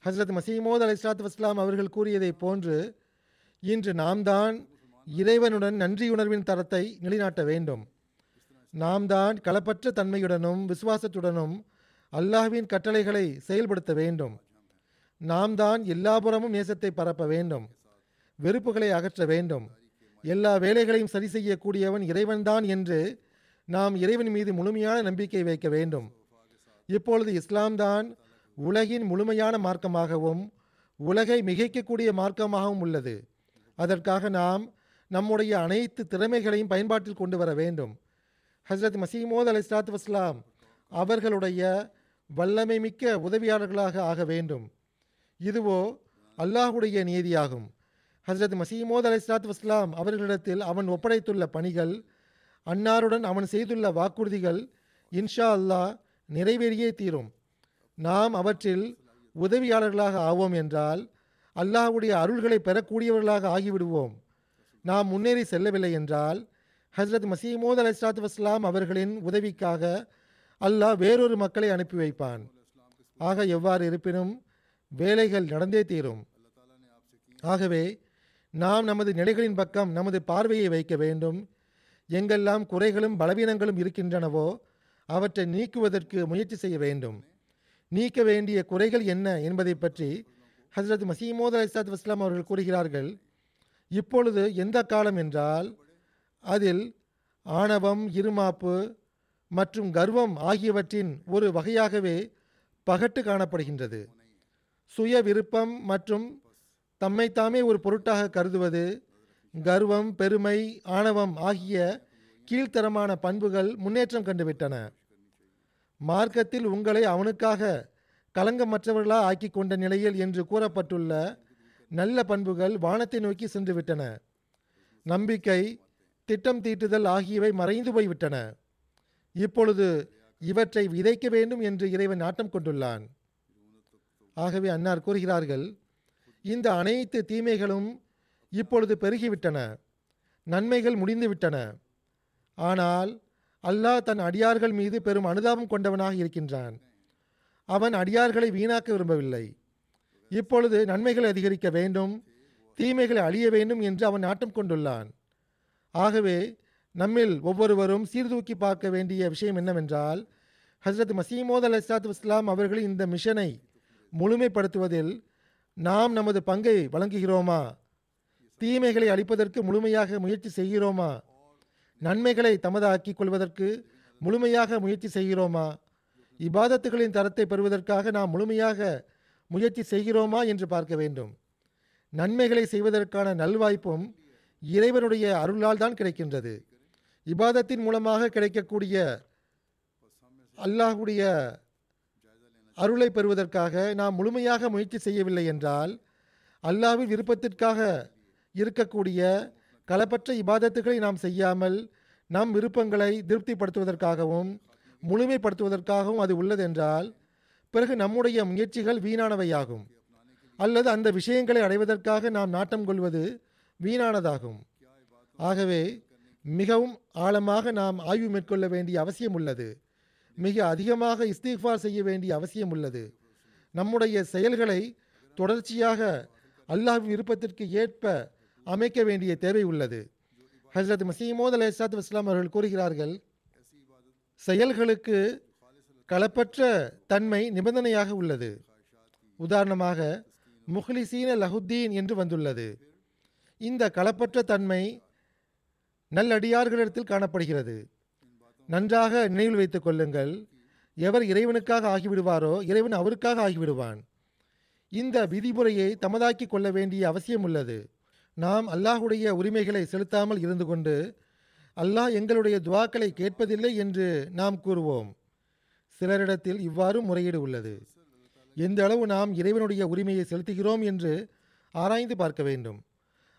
ஹசரத் மசீமோத் அலி இஸ்லாத் வஸ்லாம் அவர்கள் கூறியதைப் போன்று இன்று நாம் தான் இறைவனுடன் நன்றியுணர்வின் தரத்தை நிலைநாட்ட வேண்டும். நாம் தான் களப்பற்ற தன்மையுடனும் விசுவாசத்துடனும் அல்லாஹ்வின் கட்டளைகளை செயல்படுத்த வேண்டும். நாம் தான் எல்லாபுறமும் நேசத்தை பரப்ப வேண்டும். வெறுப்புகளை அகற்ற வேண்டும். எல்லா வேலைகளையும் சரி செய்யக்கூடியவன் இறைவன்தான் என்று நாம் இறைவன் மீது முழுமையான நம்பிக்கை வைக்க வேண்டும். இப்பொழுது இஸ்லாம் தான் உலகின் முழுமையான மார்க்கமாகவும் உலகை மிகைக்கக்கூடிய மார்க்கமாகவும் உள்ளது. அதற்காக நாம் நம்முடைய அனைத்து திறமைகளையும் பயன்பாட்டில் கொண்டு வர வேண்டும். ஹஸ்ரத் மசீமோத் அலி இஸ்லாத் வஸ்லாம் அவர்களுடைய வல்லமை மிக்க உதவியாளர்களாக ஆக வேண்டும். இதுவோ அல்லாஹுடைய நீதியாகும். ஹஸ்ரத் மசீமோத் அலி வஸ்லாம் அவர்களிடத்தில் அவன் ஒப்படைத்துள்ள பணிகள் அன்னாருடன் அவன் செய்துள்ள வாக்குறுதிகள் இன்ஷா அல்லாஹ் நிறைவேறியே தீரும். நாம் அவற்றில் உதவியாளர்களாக ஆவோம் என்றால் அல்லாஹுடைய அருள்களை பெறக்கூடியவர்களாக ஆகிவிடுவோம். நாம் முன்னேறி செல்லவில்லை என்றால் ஹஸ்ரத் மசீமோத் அலி இஸ்லாத்து வஸ்லாம் அவர்களின் உதவிக்காக அல்லாஹ் வேறொரு மக்களை அனுப்பி வைப்பான். ஆக எவ்வாறு இருப்பினும் வேலைகள் நடந்தே தீரும். ஆகவே நாம் நமது நிலைகளின் பக்கம் நமது பார்வையை வைக்க வேண்டும். எங்கெல்லாம் குறைகளும் பலவீனங்களும் இருக்கின்றனவோ அவற்றை நீக்குவதற்கு முயற்சி செய்ய வேண்டும். நீக்க வேண்டிய குறைகள் என்ன என்பதை பற்றி ஹசரத் மசீமோத் அலிசாத் வஸ்லாம் அவர்கள் கூறுகிறார்கள். இப்பொழுது எந்த காலம் என்றால் அதில் ஆணவம் இருமாப்பு மற்றும் கர்வம் ஆகியவற்றின் ஒரு வகையாகவே பகட்டு காணப்படுகின்றது. சுய விருப்பம் மற்றும் தம்மைத்தாமே ஒரு பொருட்டாக கருதுவது கர்வம் பெருமை ஆணவம் ஆகிய கீழ்த்தரமான பண்புகள் முன்னேற்றம் கண்டுவிட்டன. மார்க்கத்தில் உங்களை அவனுக்காக கலங்கமற்றவர்களா ஆக்கி கொண்ட நிலையில் என்று கூறப்பட்டுள்ள நல்ல பண்புகள் வானத்தை நோக்கி சென்றுவிட்டன. நம்பிக்கை திட்டம் தீட்டுதல் ஆகியவை மறைந்து போய்விட்டன. இப்பொழுது இவற்றை விதைக்க வேண்டும் என்று இறைவன் நாட்டம் கொண்டுள்ளான். ஆகவே அன்னார் கூறுகிறார்கள் இந்த அனைத்து தீமைகளும் இப்பொழுது பெருகிவிட்டன நன்மைகள் முடிந்துவிட்டன. ஆனால் அல்லாஹ் தன் அடியார்கள் மீது பெரும் அனுதாபம் கொண்டவனாக இருக்கின்றான். அவன் அடியார்களை வீணாக்க விரும்பவில்லை. இப்பொழுது நன்மைகள் அதிகரிக்க வேண்டும் தீமைகளை அழிய வேண்டும் என்று அவன் நாட்டம் கொண்டுள்ளான். ஆகவே நம்மில் ஒவ்வொருவரும் சீர்தூக்கி பார்க்க வேண்டிய விஷயம் என்னவென்றால் ஹசரத் மசீமோத் அலி இஸ்லாத்து இஸ்லாம் அவர்களின் இந்த மிஷனை முழுமைப்படுத்துவதில் நாம் நமது பங்கை வழங்குகிறோமா? தீமைகளை அழிப்பதற்கு முழுமையாக முயற்சி செய்கிறோமா? நன்மைகளை தமதாக்கிக் கொள்வதற்கு முழுமையாக முயற்சி செய்கிறோமா? இபாதத்துகளின் தரத்தை பெறுவதற்காக நாம் முழுமையாக முயற்சி செய்கிறோமா என்று பார்க்க வேண்டும். நன்மைகளை செய்வதற்கான நல்வாய்ப்பும் இறைவனுடைய அருளால் தான் கிடைக்கின்றது. இபாதத்தின் மூலமாக கிடைக்கக்கூடிய அல்லாஹுடைய அருளை பெறுவதற்காக நாம் முழுமையாக முயற்சி செய்யவில்லை என்றால் அல்லாஹ்வின் விருப்பத்திற்காக இருக்கக்கூடிய களப்பற்ற இபாதத்துகளை நாம் செய்யாமல் நம் விருப்பங்களை திருப்திப்படுத்துவதற்காகவும் முழுமைப்படுத்துவதற்காகவும் அது உள்ளதென்றால் பிறகு நம்முடைய முயற்சிகள் வீணானவையாகும். அல்லது அந்த விஷயங்களை அடைவதற்காக நாம் நாட்டம் கொள்வது வீணானதாகும். ஆகவே மிகவும் ஆழமாக நாம் ஆய்வு மேற்கொள்ள வேண்டிய அவசியம் உள்ளது. மிக அதிகமாக இஸ்திஃபார் செய்ய வேண்டிய அவசியம் உள்ளது. நம்முடைய செயல்களை தொடர்ச்சியாக அல்லாஹ் விருப்பத்திற்கு ஏற்ப அமைக்க வேண்டிய தேவை உள்ளது. ஹசரத் மசீமோத் அலி இஸ்லாத் வஸ்லாம் அவர்கள் கூறுகிறார்கள் செயல்களுக்கு களப்பற்ற தன்மை நிபந்தனையாக உள்ளது. உதாரணமாக முஹ்லிசீன லஹுத்தீன் என்று வந்துள்ளது. இந்த களப்பற்ற தன்மை நல்லடியார்களிடத்தில் காணப்படுகிறது. நன்றாக நினைவில் வைத்துக் கொள்ளுங்கள். எவர் இறைவனுக்காக ஆகிவிடுவாரோ இறைவன் அவருக்காக ஆகிவிடுவான். இந்த விதிமுறையை தமதாக்கி கொள்ள வேண்டிய அவசியம் உள்ளது. நாம் அல்லாஹுடைய உரிமைகளை செலுத்தாமல் இருந்து கொண்டு அல்லாஹ் எங்களுடைய துவாக்களை கேட்பதில்லை என்று நாம் கூறுவோம். சிலரிடத்தில் இவ்வாறு முறையீடு உள்ளது. எந்த அளவு நாம் இறைவனுடைய உரிமையை செலுத்துகிறோம் என்று ஆராய்ந்து பார்க்க வேண்டும்.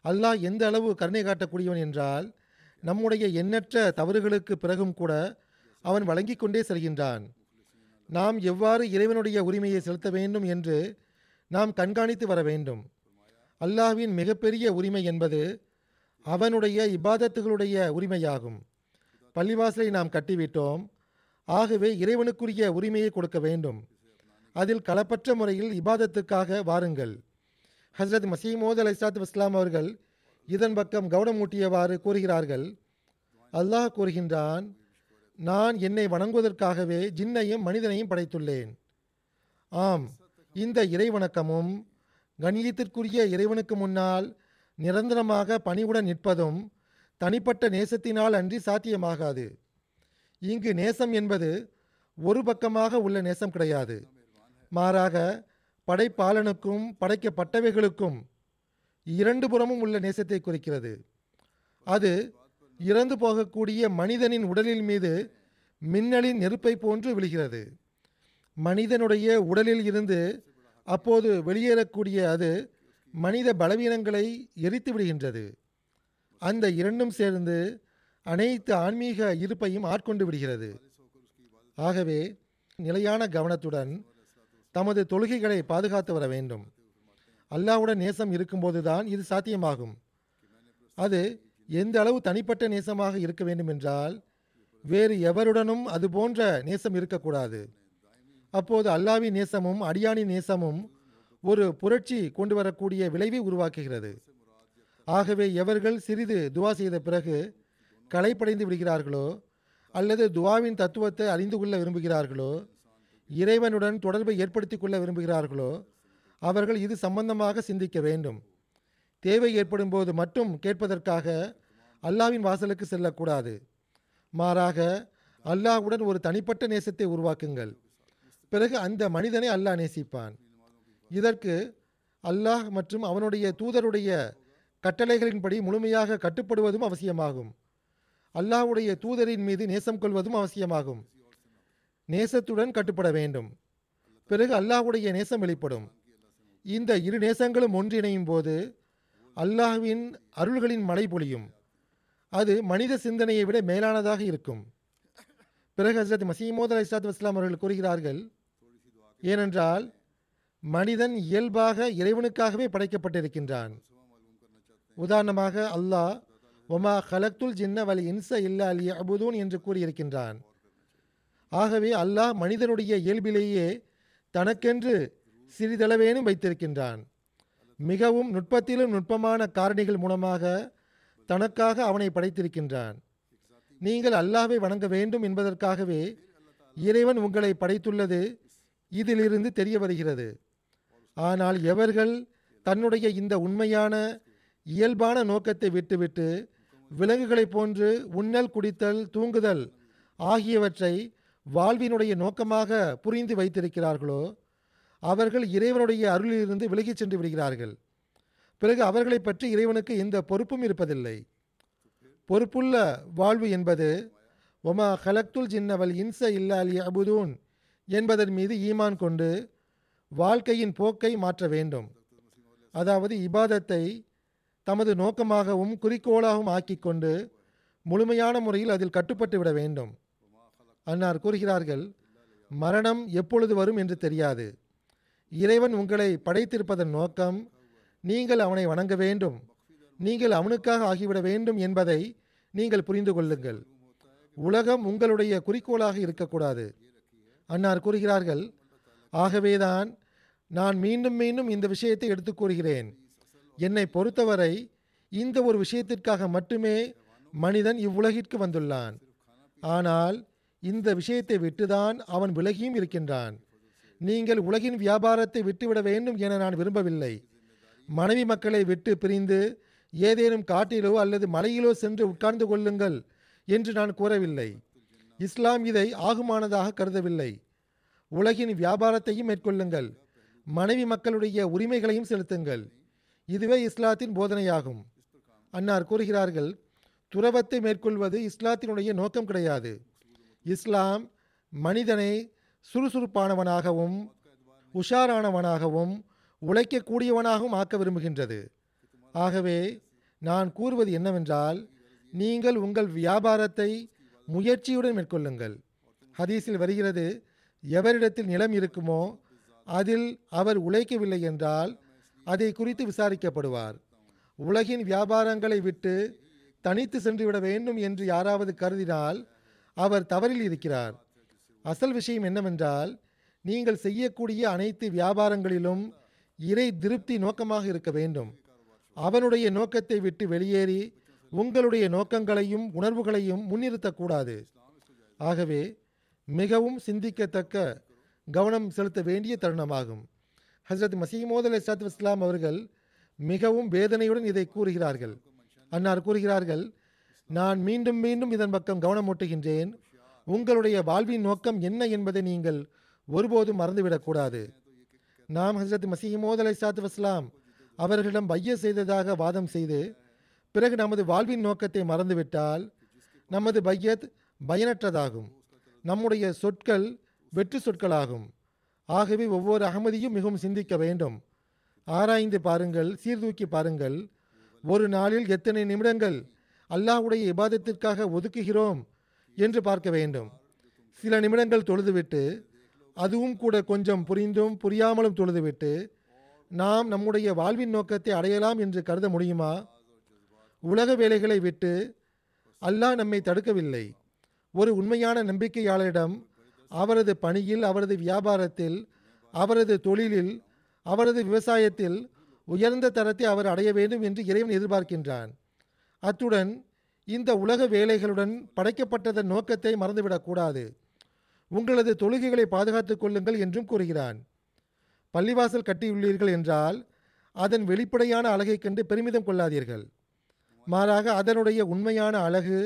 அல்லாஹ் எந்த அளவு கருணை காட்டக்கூடியவன் என்றால் நம்முடைய எண்ணற்ற தவறுகளுக்கு பிறகும் கூட அவன் வழங்கிக் கொண்டே செல்கின்றான். நாம் எவ்வாறு இறைவனுடைய உரிமையை செலுத்த வேண்டும் என்று நாம் கண்காணித்து வர வேண்டும். அல்லாஹ்வின் மிகப்பெரிய உரிமை என்பது அவனுடைய இபாதத்துகளுடைய உரிமையாகும். பள்ளிவாசலை நாம் கட்டிவிட்டோம். ஆகவே இறைவனுக்குரிய உரிமையை கொடுக்க வேண்டும். அதில் களப்பற்ற முறையில் இபாதத்துக்காக வாருங்கள். ஹஸ்ரத் மசீமோத் அலை சாத் இஸ்லாம் அவர்கள் இதன் பக்கம் கவனமூட்டியவாறு கூறுகிறார்கள். அல்லாஹ் கூறுகின்றான் நான் என்னை வணங்குவதற்காகவே ஜின்னையும் மனிதனையும் படைத்துள்ளேன். ஆம் இந்த இறைவணக்கமும் கண்ணியத்திற்குரிய இறைவனுக்கு முன்னால் நிரந்தரமாக பணிவுடன் நிற்பதும் தனிப்பட்ட நேசத்தினால் அன்றி சாத்தியமாகாது. இங்கு நேசம் என்பது ஒரு பக்கமாக உள்ள நேசம் கிடையாது. மாறாக படைப்பாளனுக்கும் படைக்கப்பட்டவைகளுக்கும் இரண்டு புறமும் உள்ள நேசத்தை குறிக்கிறது. அது இறந்து போகக்கூடிய மனிதனின் உடலில் மீது மின்னலின் நெருப்பை போன்று விழுகிறது. மனிதனுடைய உடலில் இருந்து அப்போது வெளியேறக்கூடிய அது மனித பலவீனங்களை எரித்து விடுகின்றது. அந்த இரண்டும் சேர்ந்து அனைத்து ஆன்மீக இருப்பையும் ஆட்கொண்டு விடுகிறது. ஆகவே நிலையான கவனத்துடன் தமது தொழுகைகளை பாதுகாத்து வர வேண்டும். அல்லாஹ்வுடன் நேசம் இருக்கும்போதுதான் இது சாத்தியமாகும். அது எந்த அளவு தனிப்பட்ட நேசமாக இருக்க வேண்டும் என்றால் வேறு எவருடனும் அது போன்ற நேசம் இருக்கக்கூடாது. அப்போது அல்லாவின் நேசமும் அடியானின் நேசமும் ஒரு புரட்சி கொண்டு வரக்கூடிய விளைவை உருவாக்குகிறது. ஆகவே எவர்கள் சிறிது துவா செய்த பிறகு களைப்படைந்து விடுகிறார்களோ அல்லது துவாவின் தத்துவத்தை அறிந்து கொள்ள விரும்புகிறார்களோ இறைவனுடன் தொடர்பை ஏற்படுத்தி கொள்ள விரும்புகிறார்களோ அவர்கள் இது சம்பந்தமாக சிந்திக்க வேண்டும். தேவை ஏற்படும் போது மட்டும் கேட்பதற்காக அல்லாவின் வாசலுக்கு செல்லக்கூடாது. மாறாக அல்லாஹ்வுடன் ஒரு தனிப்பட்ட நேசத்தை உருவாக்குங்கள். பிறகு அந்த மனிதனை அல்லாஹ் நேசிப்பான். இதற்கு அல்லாஹ் மற்றும் அவனுடைய தூதருடைய கட்டளைகளின்படி முழுமையாக கட்டுப்படுவதும் அவசியமாகும். அல்லாஹ்வுடைய தூதரின் மீது நேசம் கொள்வதும் அவசியமாகும். நேசத்துடன் கட்டுப்பட வேண்டும். பிறகு அல்லாஹ்வுடைய நேசம் வெளிப்படும். இந்த இரு நேசங்களும் ஒன்றிணையும் போது அல்லாஹ்வின் அருள்களின் மழை பொழியும். அது மனித சிந்தனையை விட மேலானதாக இருக்கும். பிறகு ஹசரத் மசீமோத் அலி இஸ்லாத் வஸ்லாம் அவர்கள் கூறுகிறார்கள் ஏனென்றால் மனிதன் இயல்பாக இறைவனுக்காகவே படைக்கப்பட்டிருக்கின்றான். உதாரணமாக அல்லாஹ் ஒமா ஹலக்துல் ஜின்ன வலி இன்ச இல்லா அலி அபுதூன் என்று கூறியிருக்கின்றான். ஆகவே அல்லாஹ் மனிதனுடைய இயல்பிலேயே தனக்கென்று சிறிதளவேனும் வைத்திருக்கின்றான். மிகவும் நுட்பத்திலும் நுட்பமான காரணிகள் மூலமாக தனக்காக அவனை படைத்திருக்கின்றான். நீங்கள் அல்லாஹை வணங்க வேண்டும் என்பதற்காகவே இறைவன் உங்களை படைத்துள்ளது இதிலிருந்து தெரிய வருகிறது. ஆனால் எவர்கள் தன்னுடைய இந்த உண்மையான இயல்பான நோக்கத்தை விட்டுவிட்டு விலங்குகளைப் போன்று உண்ணல் குடித்தல் தூங்குதல் ஆகியவற்றை வாழ்வினுடைய நோக்கமாக புரிந்து வைத்திருக்கிறார்களோ அவர்கள் இறைவனுடைய அருளிலிருந்து விலகிச் சென்று விடுகிறார்கள். பிறகு அவர்களை பற்றி இறைவனுக்கு எந்த பொறுப்பும் இருப்பதில்லை. பொறுப்புள்ள வாழ்வு என்பது ஒமா ஹலக்துல் ஜின்னவல் இன்ச இல்லா அலி அபுதூன் என்பதன் மீது ஈமான் கொண்டு வாழ்க்கையின் போக்கை மாற்ற வேண்டும். அதாவது இபாதத்தை தமது நோக்கமாகவும் குறிக்கோளாகவும் ஆக்கி கொண்டு முழுமையான முறையில் அதில் கட்டுப்பட்டு விட வேண்டும். அன்னார் கூறுகிறார்கள் மரணம் எப்பொழுது வரும் என்று தெரியாது. இறைவன் உங்களை படைத்திருப்பதன் நோக்கம் நீங்கள் அவனை வணங்க வேண்டும். நீங்கள் அவனுக்காக ஆகிவிட வேண்டும் என்பதை நீங்கள் புரிந்து கொள்ளுங்கள். உலகம் உங்களுடைய குறிக்கோளாக இருக்கக்கூடாது. அன்னார் கூறுகிறார்கள் ஆகவேதான் நான் மீண்டும் மீண்டும் இந்த விஷயத்தை எடுத்துக் கூறுகிறேன். என்னை பொறுத்தவரை இந்த ஒரு விஷயத்திற்காக மட்டுமே மனிதன் இவ்வுலகிற்கு வந்துள்ளான். ஆனால் இந்த விஷயத்தை விட்டுதான் அவன் விலகியும் இருக்கின்றான். நீங்கள் உலகின் வியாபாரத்தை விட்டுவிட வேண்டும் என நான் விரும்பவில்லை. மனைவி மக்களை விட்டு பிரிந்து ஏதேனும் காட்டிலோ அல்லது மலையிலோ சென்று உட்கார்ந்து கொள்ளுங்கள் என்று நான் கூறவில்லை. இஸ்லாம் இதை ஆகுமானதாக கருதவில்லை. உலகின் வியாபாரத்தையும் மேற்கொள்ளுங்கள். மனைவி மக்களுடைய உரிமைகளையும் செலுத்துங்கள். இதுவே இஸ்லாத்தின் போதனையாகும். அன்னார் கூறுகிறார்கள் துறவத்தை மேற்கொள்வது இஸ்லாத்தினுடைய நோக்கம் கிடையாது. இஸ்லாம் மனிதனை சுறுசுறுப்பானவனாகவும் உஷாரானவனாகவும் உழைக்கக்கூடியவனாகவும் ஆக்க விரும்புகின்றது. ஆகவே நான் கூறுவது என்னவென்றால் நீங்கள் உங்கள் வியாபாரத்தை முயற்சியுடன் மேற்கொள்ளுங்கள். ஹதீஸில் வருகிறது எவரிடத்தில் நிலம் இருக்குமோ அதில் அவர் உழைக்கவில்லை என்றால் அதை குறித்து விசாரிக்கப்படுவார். உலகின் வியாபாரங்களை விட்டு தனித்து சென்றுவிட வேண்டும் என்று யாராவது கருதினால் அவர் தவறில் இருக்கிறார். அசல் விஷயம் என்னவென்றால் நீங்கள் செய்யக்கூடிய அனைத்து வியாபாரங்களிலும் இறை திருப்தி நோக்கமாக இருக்க வேண்டும். அவனுடைய நோக்கத்தை விட்டு வெளியேறி உங்களுடைய நோக்கங்களையும் உணர்வுகளையும் முன்னிறுத்தக்கூடாது. ஆகவே மிகவும் சிந்திக்கத்தக்க கவனம் செலுத்த வேண்டிய தருணமாகும். ஹசரத் மசீமோத் அலி சாத் இஸ்லாம் அவர்கள் மிகவும் வேதனையுடன் இதை கூறுகிறார்கள். அன்னார் கூறுகிறார்கள் நான் மீண்டும் மீண்டும் இதன் பக்கம் கவனமூட்டுகின்றேன் உங்களுடைய வாழ்வின் நோக்கம் என்ன என்பதை நீங்கள் ஒருபோதும் மறந்துவிடக்கூடாது. நாம் ஹசரத் மசீமோத் அலை சாத்து வஸ்லாம் அவர்களிடம் பைய செய்ததாக வாதம் செய்து பிறகு நமது வாழ்வின் நோக்கத்தை மறந்துவிட்டால் நமது பையத் பயனற்றதாகும். நம்முடைய சொற்கள் வெற்று சொற்களாகும். ஆகவே ஒவ்வொரு அகமதியும் மிகவும் சிந்திக்க வேண்டும். ஆராய்ந்து பாருங்கள் சீர்தூக்கி பாருங்கள். ஒரு நாளில் எத்தனை நிமிடங்கள் அல்லாஹ்வுடைய இபாதத்திற்காக ஒதுக்குகிறோம் என்று பார்க்க வேண்டும். சில நிமிடங்கள் தொழுதுவிட்டு அதுவும் கூட கொஞ்சம் புரிந்தும் புரியாமலும் தொழுதுவிட்டு நாம் நம்முடைய வாழ்வின் நோக்கத்தை அடையலாம் என்று கருத முடியுமா? உலக வேலைகளை விட்டு அல்லாஹ் நம்மை தடுக்கவில்லை. ஒரு உண்மையான நம்பிக்கையாளரிடம் அவரது பணியில் அவரது வியாபாரத்தில் அவரது தொழிலில் அவரது விவசாயத்தில் உயர்ந்த தரத்தை அவர் அடைய வேண்டும் என்று இறைவன் எதிர்பார்க்கின்றான். அத்துடன் இந்த உலக வேலைகளுடன் படைக்கப்பட்டதன் நோக்கத்தை மறந்துவிடக்கூடாது உங்களது தொழுகைகளை பாதுகாத்துக் கொள்ளுங்கள் என்றும் கூறுகிறான். பள்ளிவாசல் கட்டியுள்ளீர்கள் என்றால் அதன் வெளிப்படையான அழகை கண்டு பெருமிதம் கொள்ளாதீர்கள். மாறாக அதனுடைய உண்மையான அழகு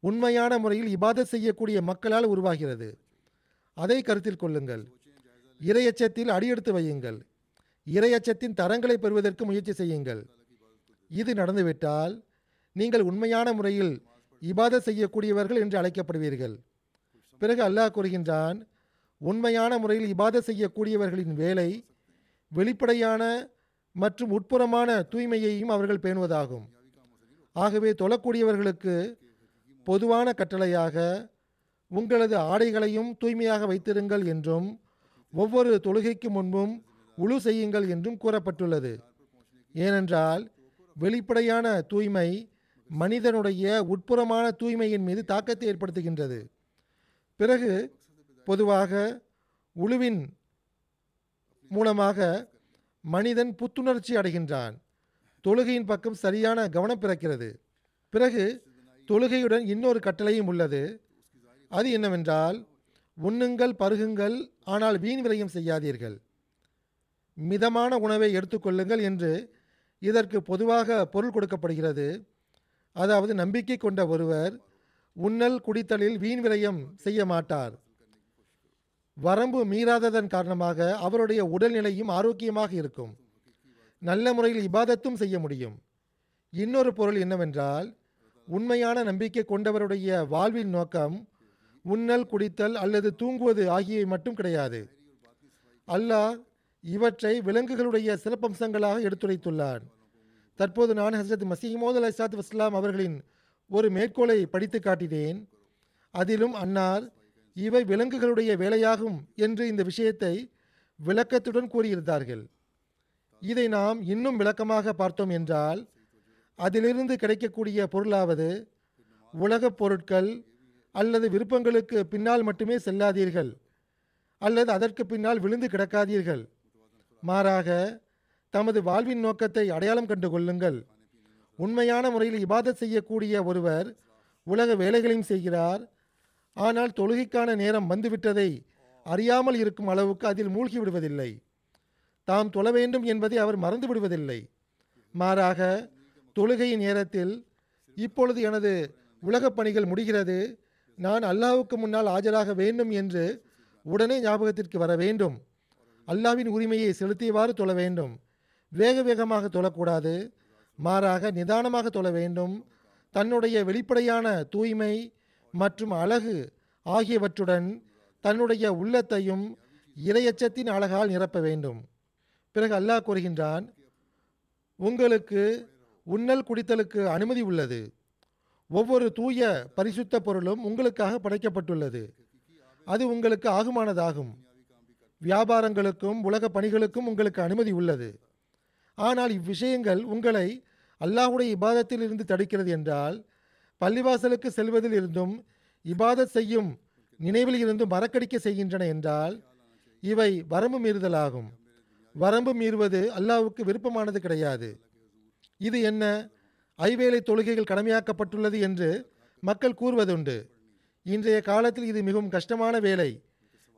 உண்மையான முறையில் இபாதத் செய்யக்கூடிய மக்களால் உருவாகிறது. அதை கருத்தில் கொள்ளுங்கள். இரையச்சத்தில் அடியெடுத்து வையுங்கள். இரையச்சத்தின் தரங்களை பெறுவதற்கு முயற்சி செய்யுங்கள். இது நடந்துவிட்டால் நீங்கள் உண்மையான முறையில் இபாத செய்யக்கூடியவர்கள் என்று அழைக்கப்படுவீர்கள். பிறகு அல்லாஹ் கூறுகின்றான் உண்மையான முறையில் இபாத செய்யக்கூடியவர்களின் வேலை வெளிப்படையான மற்றும் உட்புறமான தூய்மையையும் அவர்கள் பேணுவதாகும். ஆகவே தொழக்கூடியவர்களுக்கு பொதுவான கட்டளையாக உங்களது ஆடைகளையும் தூய்மையாக வைத்திருங்கள் என்றும் ஒவ்வொரு தொழுகைக்கு முன்பும் உழு செய்யுங்கள் என்றும் கூறப்பட்டுள்ளது. ஏனென்றால் வெளிப்படையான தூய்மை மனிதனுடைய உட்புறமான தூய்மையின் மீது தாக்கத்தை ஏற்படுத்துகின்றது. பிறகு பொதுவாக உழுவின் மூலமாக மனிதன் புத்துணர்ச்சி அடைகின்றான். தொழுகையின் பக்கம் சரியான கவனம் பிறக்கிறது. பிறகு தொழுகையுடன் இன்னொரு கட்டளையும் உள்ளது. அது என்னவென்றால் உண்ணுங்கள் பருகுங்கள் ஆனால் வீண் விரயம் செய்யாதீர்கள். மிதமான உணவை எடுத்துக்கொள்ளுங்கள் என்று இதற்கு பொதுவாக பொருள் கொடுக்கப்படுகிறது. அதாவது நம்பிக்கை கொண்ட ஒருவர் உண்ணல் குடித்தலில் வீண் விரயம் செய்ய மாட்டார். வரம்பு மீறாததன் காரணமாக அவருடைய உடல்நிலையும் ஆரோக்கியமாக இருக்கும். நல்ல முறையில் இபாதத்தும் செய்ய முடியும். இன்னொரு பொருள் என்னவென்றால் உண்மையான நம்பிக்கை கொண்டவருடைய வாழ்வின் நோக்கம் உண்ணல் குடித்தல் அல்லது தூங்குவது ஆகியவை மட்டும் கிடையாது. அல்லாஹ் இவற்றை விலங்குகளுடைய சிறப்பம்சங்களாக எடுத்துரைத்துள்ளான். தற்போது நான் ஹசரத் மசீமோத் அலி சாத் வஸ்லாம் அவர்களின் ஒரு மேற்கோளை படித்து காட்டினேன். அதிலும் அன்னார் இவை விலங்குகளுடைய வேலையாகும் என்று இந்த விஷயத்தை விளக்கத்துடன் கூறியிருந்தார்கள். இதை நாம் இன்னும் விளக்கமாக பார்த்தோம் என்றால் அதிலிருந்து கிடைக்கக்கூடிய பொருளாவது உலகப் பொருட்கள் அல்லது விருப்பங்களுக்கு பின்னால் மட்டுமே செல்லாதீர்கள் அல்லது அதற்கு பின்னால் விழுந்து கிடக்காதீர்கள். மாறாக தமது வாழ்வின் நோக்கத்தை அடையாளம் கண்டு கொள்ளுங்கள். உண்மையான முறையில் இபாதத் செய்யக்கூடிய ஒருவர் உலக வேலைகளையும் செய்கிறார். ஆனால் தொழுகைக்கான நேரம் வந்துவிட்டதை அறியாமல் இருக்கும் அளவுக்கு அதில் மூழ்கி விடுவதில்லை. தாம் தொழ வேண்டும் என்பதை அவர் மறந்து விடுவதில்லை. மாறாக தொழுகை நேரத்தில் இப்பொழுது எனது உலகப் பணிகள் முடிகிறது. நான் அல்லாவுக்கு முன்னால் ஆஜராக வேண்டும் என்று உடனே ஞாபகத்திற்கு வர வேண்டும். அல்லாவின் உரிமையை செலுத்தியவாறு தொழ வேண்டும். வேக வேகமாக தொழக்கூடாது. மாறாக நிதானமாக தொழ வேண்டும். தன்னுடைய வெளிப்படையான தூய்மை மற்றும் அழகு ஆகியவற்றுடன் தன்னுடைய உள்ளத்தையும் இரையச்சத்தின் அழகால் நிரப்ப வேண்டும். பிறகு அல்லாஹ் கூறுகின்றான் உங்களுக்கு உண்ணல் குடித்தலுக்கு அனுமதி உள்ளது. ஒவ்வொரு தூய பரிசுத்த பொருளும் உங்களுக்காக படைக்கப்பட்டுள்ளது. அது உங்களுக்கு ஆகுமானதாகும். வியாபாரங்களுக்கும் உலக பணிகளுக்கும் உங்களுக்கு அனுமதி உள்ளது. ஆனால் இவ்விஷயங்கள் உங்களை அல்லாஹுடைய இபாதத்தில் இருந்து தடுக்கிறது என்றால் பள்ளிவாசலுக்கு செல்வதில் இருந்தும் இபாதத் செய்யும் நினைவில் இருந்தும் மறக்கடிக்க செய்கின்றன என்றால் இவை வரம்பு மீறுதலாகும். வரம்பு மீறுவது அல்லாவுக்கு விருப்பமானது கிடையாது. இது என்ன? ஐவேளை தொழுகைகள் கடமையாக்கப்பட்டுள்ளது என்று மக்கள் கூறுவதுண்டு. இன்றைய காலத்தில் இது மிகவும் கஷ்டமான வேலை.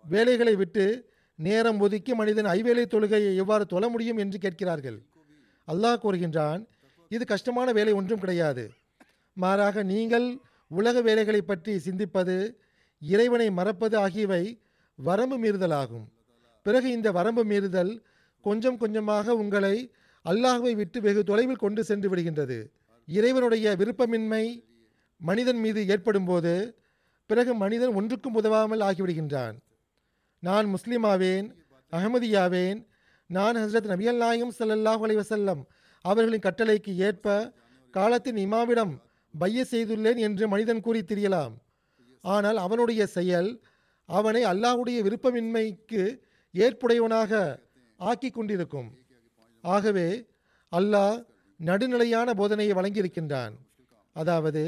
வேலைகளை விட்டு நேரம் ஒதுக்கி மனிதன் ஐவேளை தொழுகையை எவ்வாறு தொழ முடியும் என்று கேட்கிறார்கள். அல்லாஹ் கூறுகின்றான் இது கஷ்டமான வேலை ஒன்றும் கிடையாது. மாறாக நீங்கள் உலக வேலைகளை பற்றி சிந்திப்பது இறைவனை மறப்பது ஆகியவை வரம்பு மீறுதலாகும். பிறகு இந்த வரம்பு மீறுதல் கொஞ்சம் கொஞ்சமாக உங்களை அல்லாஹுவை விட்டு வெகு தொலைவில் கொண்டு சென்று விடுகின்றது. இறைவனுடைய விருப்பமின்மை மனிதன் மீது ஏற்படும் போது பிறகு மனிதன் ஒன்றுக்கும் உதவாமல் ஆகிவிடுகின்றான். நான் முஸ்லிமாவேன் அகமதியாவேன் நான் ஹசரத் நபியல் நாயகம் ஸல்லல்லாஹு அலைஹி வஸல்லம் அவர்களின் கட்டளைக்கு ஏற்ப காலத்தின் இமாவிடம் பைய செய்துள்ளேன் என்று மனிதன் கூறி திரியலாம். ஆனால் அவனுடைய செயல் அவனை அல்லாஹுடைய விருப்பமின்மைக்கு ஏற்புடையவனாக ஆக்கி கொண்டிருக்கும். ஆகவே அல்லாஹ் நடுநிலையான போதனையை வழங்கியிருக்கின்றான். அதாவது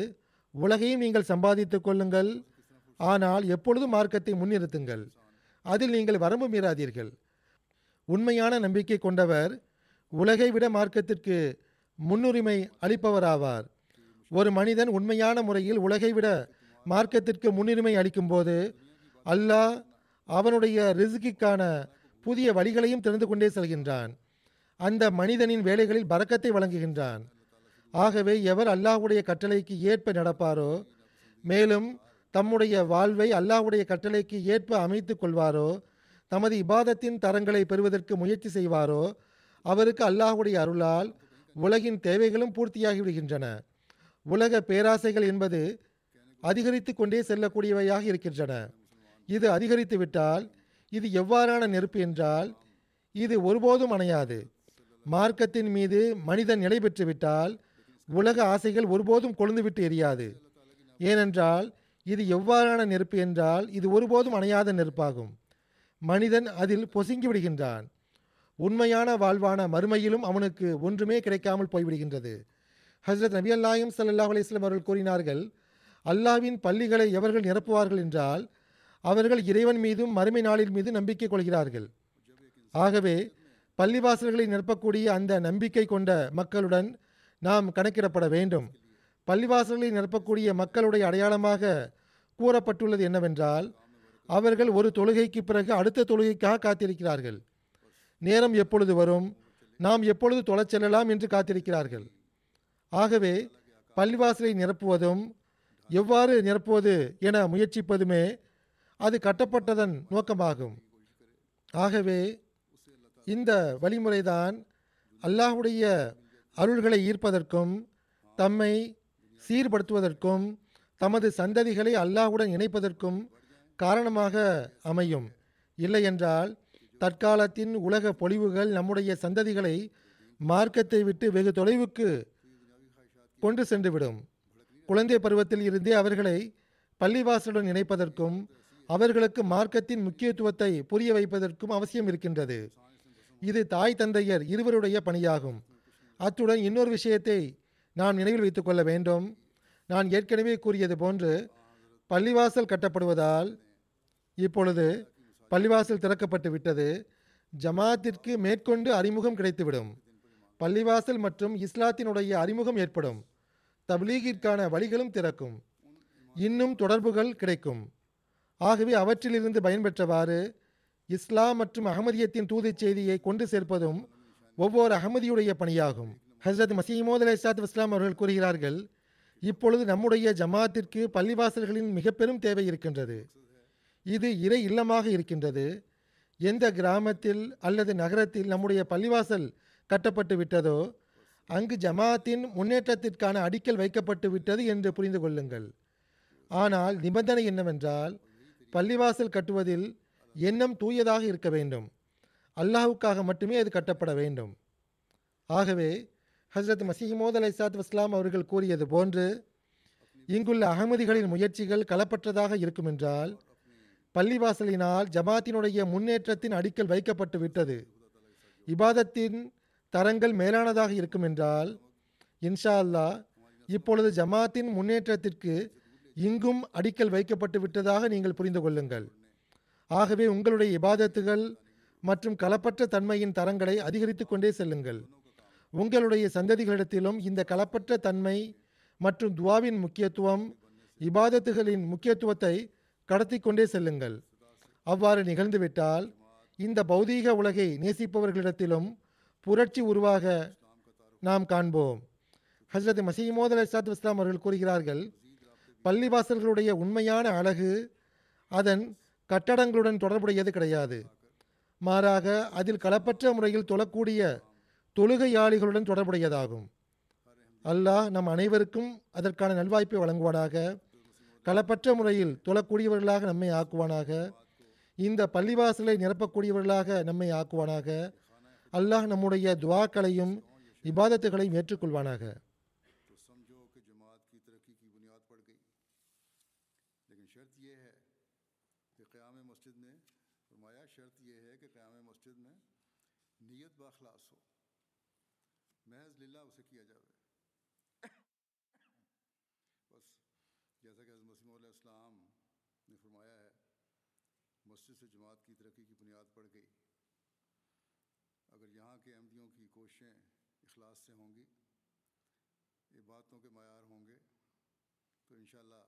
உலகையும் நீங்கள் சம்பாதித்துக் கொள்ளுங்கள். ஆனால் எப்பொழுதும் மார்க்கத்தை முன்னிறுத்துங்கள். அதில் நீங்கள் வரம்பு மீறாதீர்கள். உண்மையான நம்பிக்கை கொண்டவர் உலகை விட மார்க்கத்திற்கு முன்னுரிமை அளிப்பவராவார். ஒரு மனிதன் உண்மையான முறையில் உலகை விட மார்க்கத்திற்கு முன்னுரிமை அளிக்கும்போது அல்லாஹ் அவனுடைய ரிசுக்கிக்கான புதிய வழிகளையும் திறந்து கொண்டே செல்கின்றான். அந்த மனிதனின் வேலைகளில் பறக்கத்தை வழங்குகின்றான். ஆகவே எவர் அல்லாஹ்வுடைய கட்டளைக்கு ஏற்ப நடப்பாரோ மேலும் தம்முடைய வாழ்வை அல்லாஹ்வுடைய கட்டளைக்கு ஏற்ப அமைத்து கொள்வாரோ? தமது இபாதத்தின் தரங்களை பெறுவதற்கு முயற்சி செய்வாரோ? அவருக்கு அல்லாஹுடைய அருளால் உலகின் தேவைகளும் பூர்த்தியாகி விடுகின்றன உலக பேராசைகள் என்பது அதிகரித்து கொண்டே செல்லக்கூடியவையாக இருக்கின்றன. இது அதிகரித்து விட்டால் இது எவ்வாறான நெருப்பு என்றால் இது ஒருபோதும் அணையாது. மார்க்கத்தின் மீது மனிதன் நிலை பெற்றுவிட்டால் உலக ஆசைகள் ஒருபோதும் கொழுந்துவிட்டு எரியாது. ஏனென்றால் இது எவ்வாறான நெருப்பு என்றால் இது ஒருபோதும் அணையாத நெருப்பாகும். மனிதன் அதில் பொசுங்கி விடுகின்றான். உண்மையான வாழ்வான மறுமையிலும் அவனுக்கு ஒன்றுமே கிடைக்காமல் போய்விடுகின்றது. ஹசரத் நபி அல்லாயும் சல்லாஹ் அலிஸ்லம் அவர்கள் கூறினார்கள் அல்லாவின் பள்ளிகளை எவர்கள் நிரப்புவார்கள் என்றால் அவர்கள் இறைவன் மீதும் மறுமை நாளின் மீது நம்பிக்கை கொள்கிறார்கள். ஆகவே பள்ளிவாசல்களை நிரப்பக்கூடிய அந்த நம்பிக்கை கொண்ட மக்களுடன் நாம் கணக்கிடப்பட வேண்டும். பள்ளிவாசல்களை நிரப்பக்கூடிய மக்களுடைய அடையாளமாக கூறப்பட்டுள்ளது என்னவென்றால் அவர்கள் ஒரு தொழுகைக்கு பிறகு அடுத்த தொழுகைக்காக காத்திருக்கிறார்கள். நேரம் எப்பொழுது வரும்? நாம் எப்பொழுது தொலைச் செல்லலாம் என்று காத்திருக்கிறார்கள். ஆகவே பள்ளிவாசலை நிரப்புவதும் எவ்வாறு நிரப்புவது என முயற்சிப்பதுமே அது கட்டப்பட்டதன் நோக்கமாகும். ஆகவே இந்த வழிமுறைதான் அல்லாஹுடைய அருள்களை ஈர்ப்பதற்கும் தம்மை சீர்படுத்துவதற்கும் தமது சந்ததிகளை அல்லாஹுடன் இணைப்பதற்கும் காரணமாக அமையும். இல்லையென்றால் தற்காலத்தின் உலக பொழிவுகள் நம்முடைய சந்ததிகளை மார்க்கத்தை விட்டு வெகு தொலைவுக்கு கொண்டு சென்றுவிடும். குழந்தை பருவத்தில் இருந்தே அவர்களை பள்ளிவாசலுடன் இணைப்பதற்கும் அவர்களுக்கு மார்க்கத்தின் முக்கியத்துவத்தை புரிய வைப்பதற்கும் அவசியம் இருக்கின்றது. இது தாய் தந்தையர் இருவருடைய பணியாகும். அத்துடன் இன்னொரு விஷயத்தை நாம் நினைவில் வைத்துக் கொள்ள வேண்டும். நான் ஏற்கனவே கூறியது போன்று பள்ளிவாசல் கட்டப்படுவதால் இப்பொழுது பள்ளிவாசல் திறக்கப்பட்டு விட்டது. ஜமாத்திற்கு மேற்கொண்டு அறிமுகம் கிடைத்துவிடும். பள்ளிவாசல் மற்றும் இஸ்லாத்தினுடைய அறிமுகம் ஏற்படும். தப்லீகிற்கான வழிகளும் திறக்கும். இன்னும் தொடர்புகள் கிடைக்கும். ஆகவே அவற்றிலிருந்து பயன்பெற்றவாறு இஸ்லாம் மற்றும் அகமதியத்தின் தூதுச் செய்தியை கொண்டு சேர்ப்பதும் ஒவ்வொரு அகமதியுடைய பணியாகும். ஹசரத் மசீமோத் அலை சாத் இஸ்லாம் அவர்கள் கூறுகிறார்கள் இப்பொழுது நம்முடைய ஜமாத்திற்கு பள்ளிவாசல்களின் மிக பெரும் தேவை இருக்கின்றது. இது இறை இல்லமாக இருக்கின்றது. எந்த கிராமத்தில் அல்லது நகரத்தில் நம்முடைய பள்ளிவாசல் கட்டப்பட்டு விட்டதோ அங்கு ஜமாத்தின் முன்னேற்றத்திற்கான அடிக்கல் வைக்கப்பட்டு விட்டது என்று புரிந்து கொள்ளுங்கள். ஆனால் நிபந்தனை என்னவென்றால் பள்ளிவாசல் கட்டுவதில் எண்ணம் தூயதாக இருக்க வேண்டும். அல்லாஹுக்காக மட்டுமே அது கட்டப்பட வேண்டும். ஆகவே ஹசரத் மசீமோத் அலை சாத் வஸ்லாம் அவர்கள் கூறியது போன்று இங்குள்ள அகமதிகளின் முயற்சிகள் களப்பற்றதாக இருக்குமென்றால் பள்ளிவாசலினால் ஜமாத்தினுடைய முன்னேற்றத்தின் அடிக்கல் வைக்கப்பட்டு விட்டது. இபாதத்தின் தரங்கள் மேலானதாக இருக்கும் என்றால் இன்ஷா அல்லாஹ் இப்பொழுது ஜமாத்தின் முன்னேற்றத்திற்கு இங்கும் அடிக்கல் வைக்கப்பட்டு விட்டதாக நீங்கள் புரிந்து கொள்ளுங்கள். ஆகவே உங்களுடைய இபாதத்துகள் மற்றும் களப்பற்ற தன்மையின் தரங்களை அதிகரித்து கொண்டே செல்லுங்கள். உங்களுடைய சந்ததிகளிடத்திலும் இந்த களப்பற்ற தன்மை மற்றும் துவாவின் முக்கியத்துவம் இபாதத்துகளின் முக்கியத்துவத்தை கடத்தி கொண்டே செல்லுங்கள். அவ்வாறு நிகழ்ந்துவிட்டால் இந்த பௌதீக உலகை நேசிப்பவர்களிடத்திலும் புரட்சி உருவாக நாம் காண்போம். ஹசரத் மசீமோத் அலி சாத் இஸ்லாம் அவர்கள் கூறுகிறார்கள் பள்ளிவாசல்களுடைய உண்மையான அழகு அதன் கட்டடங்களுடன் தொடர்புடையது கிடையாது. மாறாக அதில் களப்பற்ற முறையில் தொழக்கூடிய தொழுகையாளிகளுடன் தொடர்புடையதாகும். அல்லாஹ் நம் அனைவருக்கும் அதற்கான நல்வாய்ப்பை வழங்குவானாக. களப்பற்ற முறையில் தொழக்கூடியவர்களாக நம்மை ஆக்குவானாக. இந்த பள்ளிவாசலை நிரப்பக்கூடியவர்களாக நம்மை ஆக்குவானாக. அல்லாஹ் நம்முடைய துவாக்களையும் இபாதத்துகளையும் ஏற்றுக்கொள்வானாக. جیسا کہ حضرت مسیم علیہ السلام نے فرمایا ہے، مسجد سے جماعت کی ترقی کی بنیاد پڑ گئی۔ اگر یہاں کے احمدیوں کی کوششیں اخلاص سے ہوں گی عبادتوں کے معیار ہوں گے، تو انشاءاللہ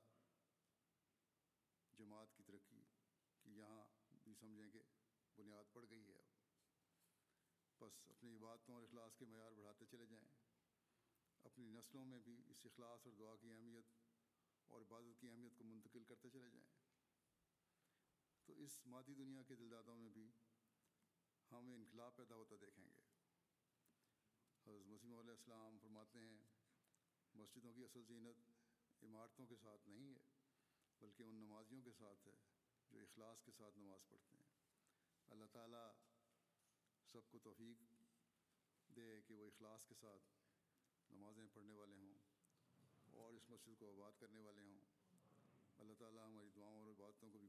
جماعت کی ترقی کی یہاں بھی سمجھیں کہ بنیاد پڑ گئی ہے۔ بس اپنی عبادتوں اور اخلاص کے معیار بڑھاتے چلے جائیں۔ اپنی نسلوں میں بھی اس اخلاص اور دعا کی اہمیت اور عبادت کی اہمیت کو منتقل کرتے چلے جائیں۔ تو اس مادی دنیا کے دلدادوں میں بھی ہم انقلاب پیدا ہوتا دیکھیں گے۔ حضرت مسیم علیہ السلام فرماتے ہیں، مسجدوں کی اصل زینت عمارتوں کے ساتھ نہیں ہے، بلکہ ان نمازیوں کے ساتھ ہے جو اخلاص کے ساتھ نماز پڑھتے ہیں۔ اللہ تعالیٰ سب کو توفیق دے کہ وہ اخلاص کے ساتھ نمازیں پڑھنے والے ہوں۔ और इस मस्जिद को आबाद करने वाले हों। अल्लाह ताला हमारी दुआओं और इबादतों को भी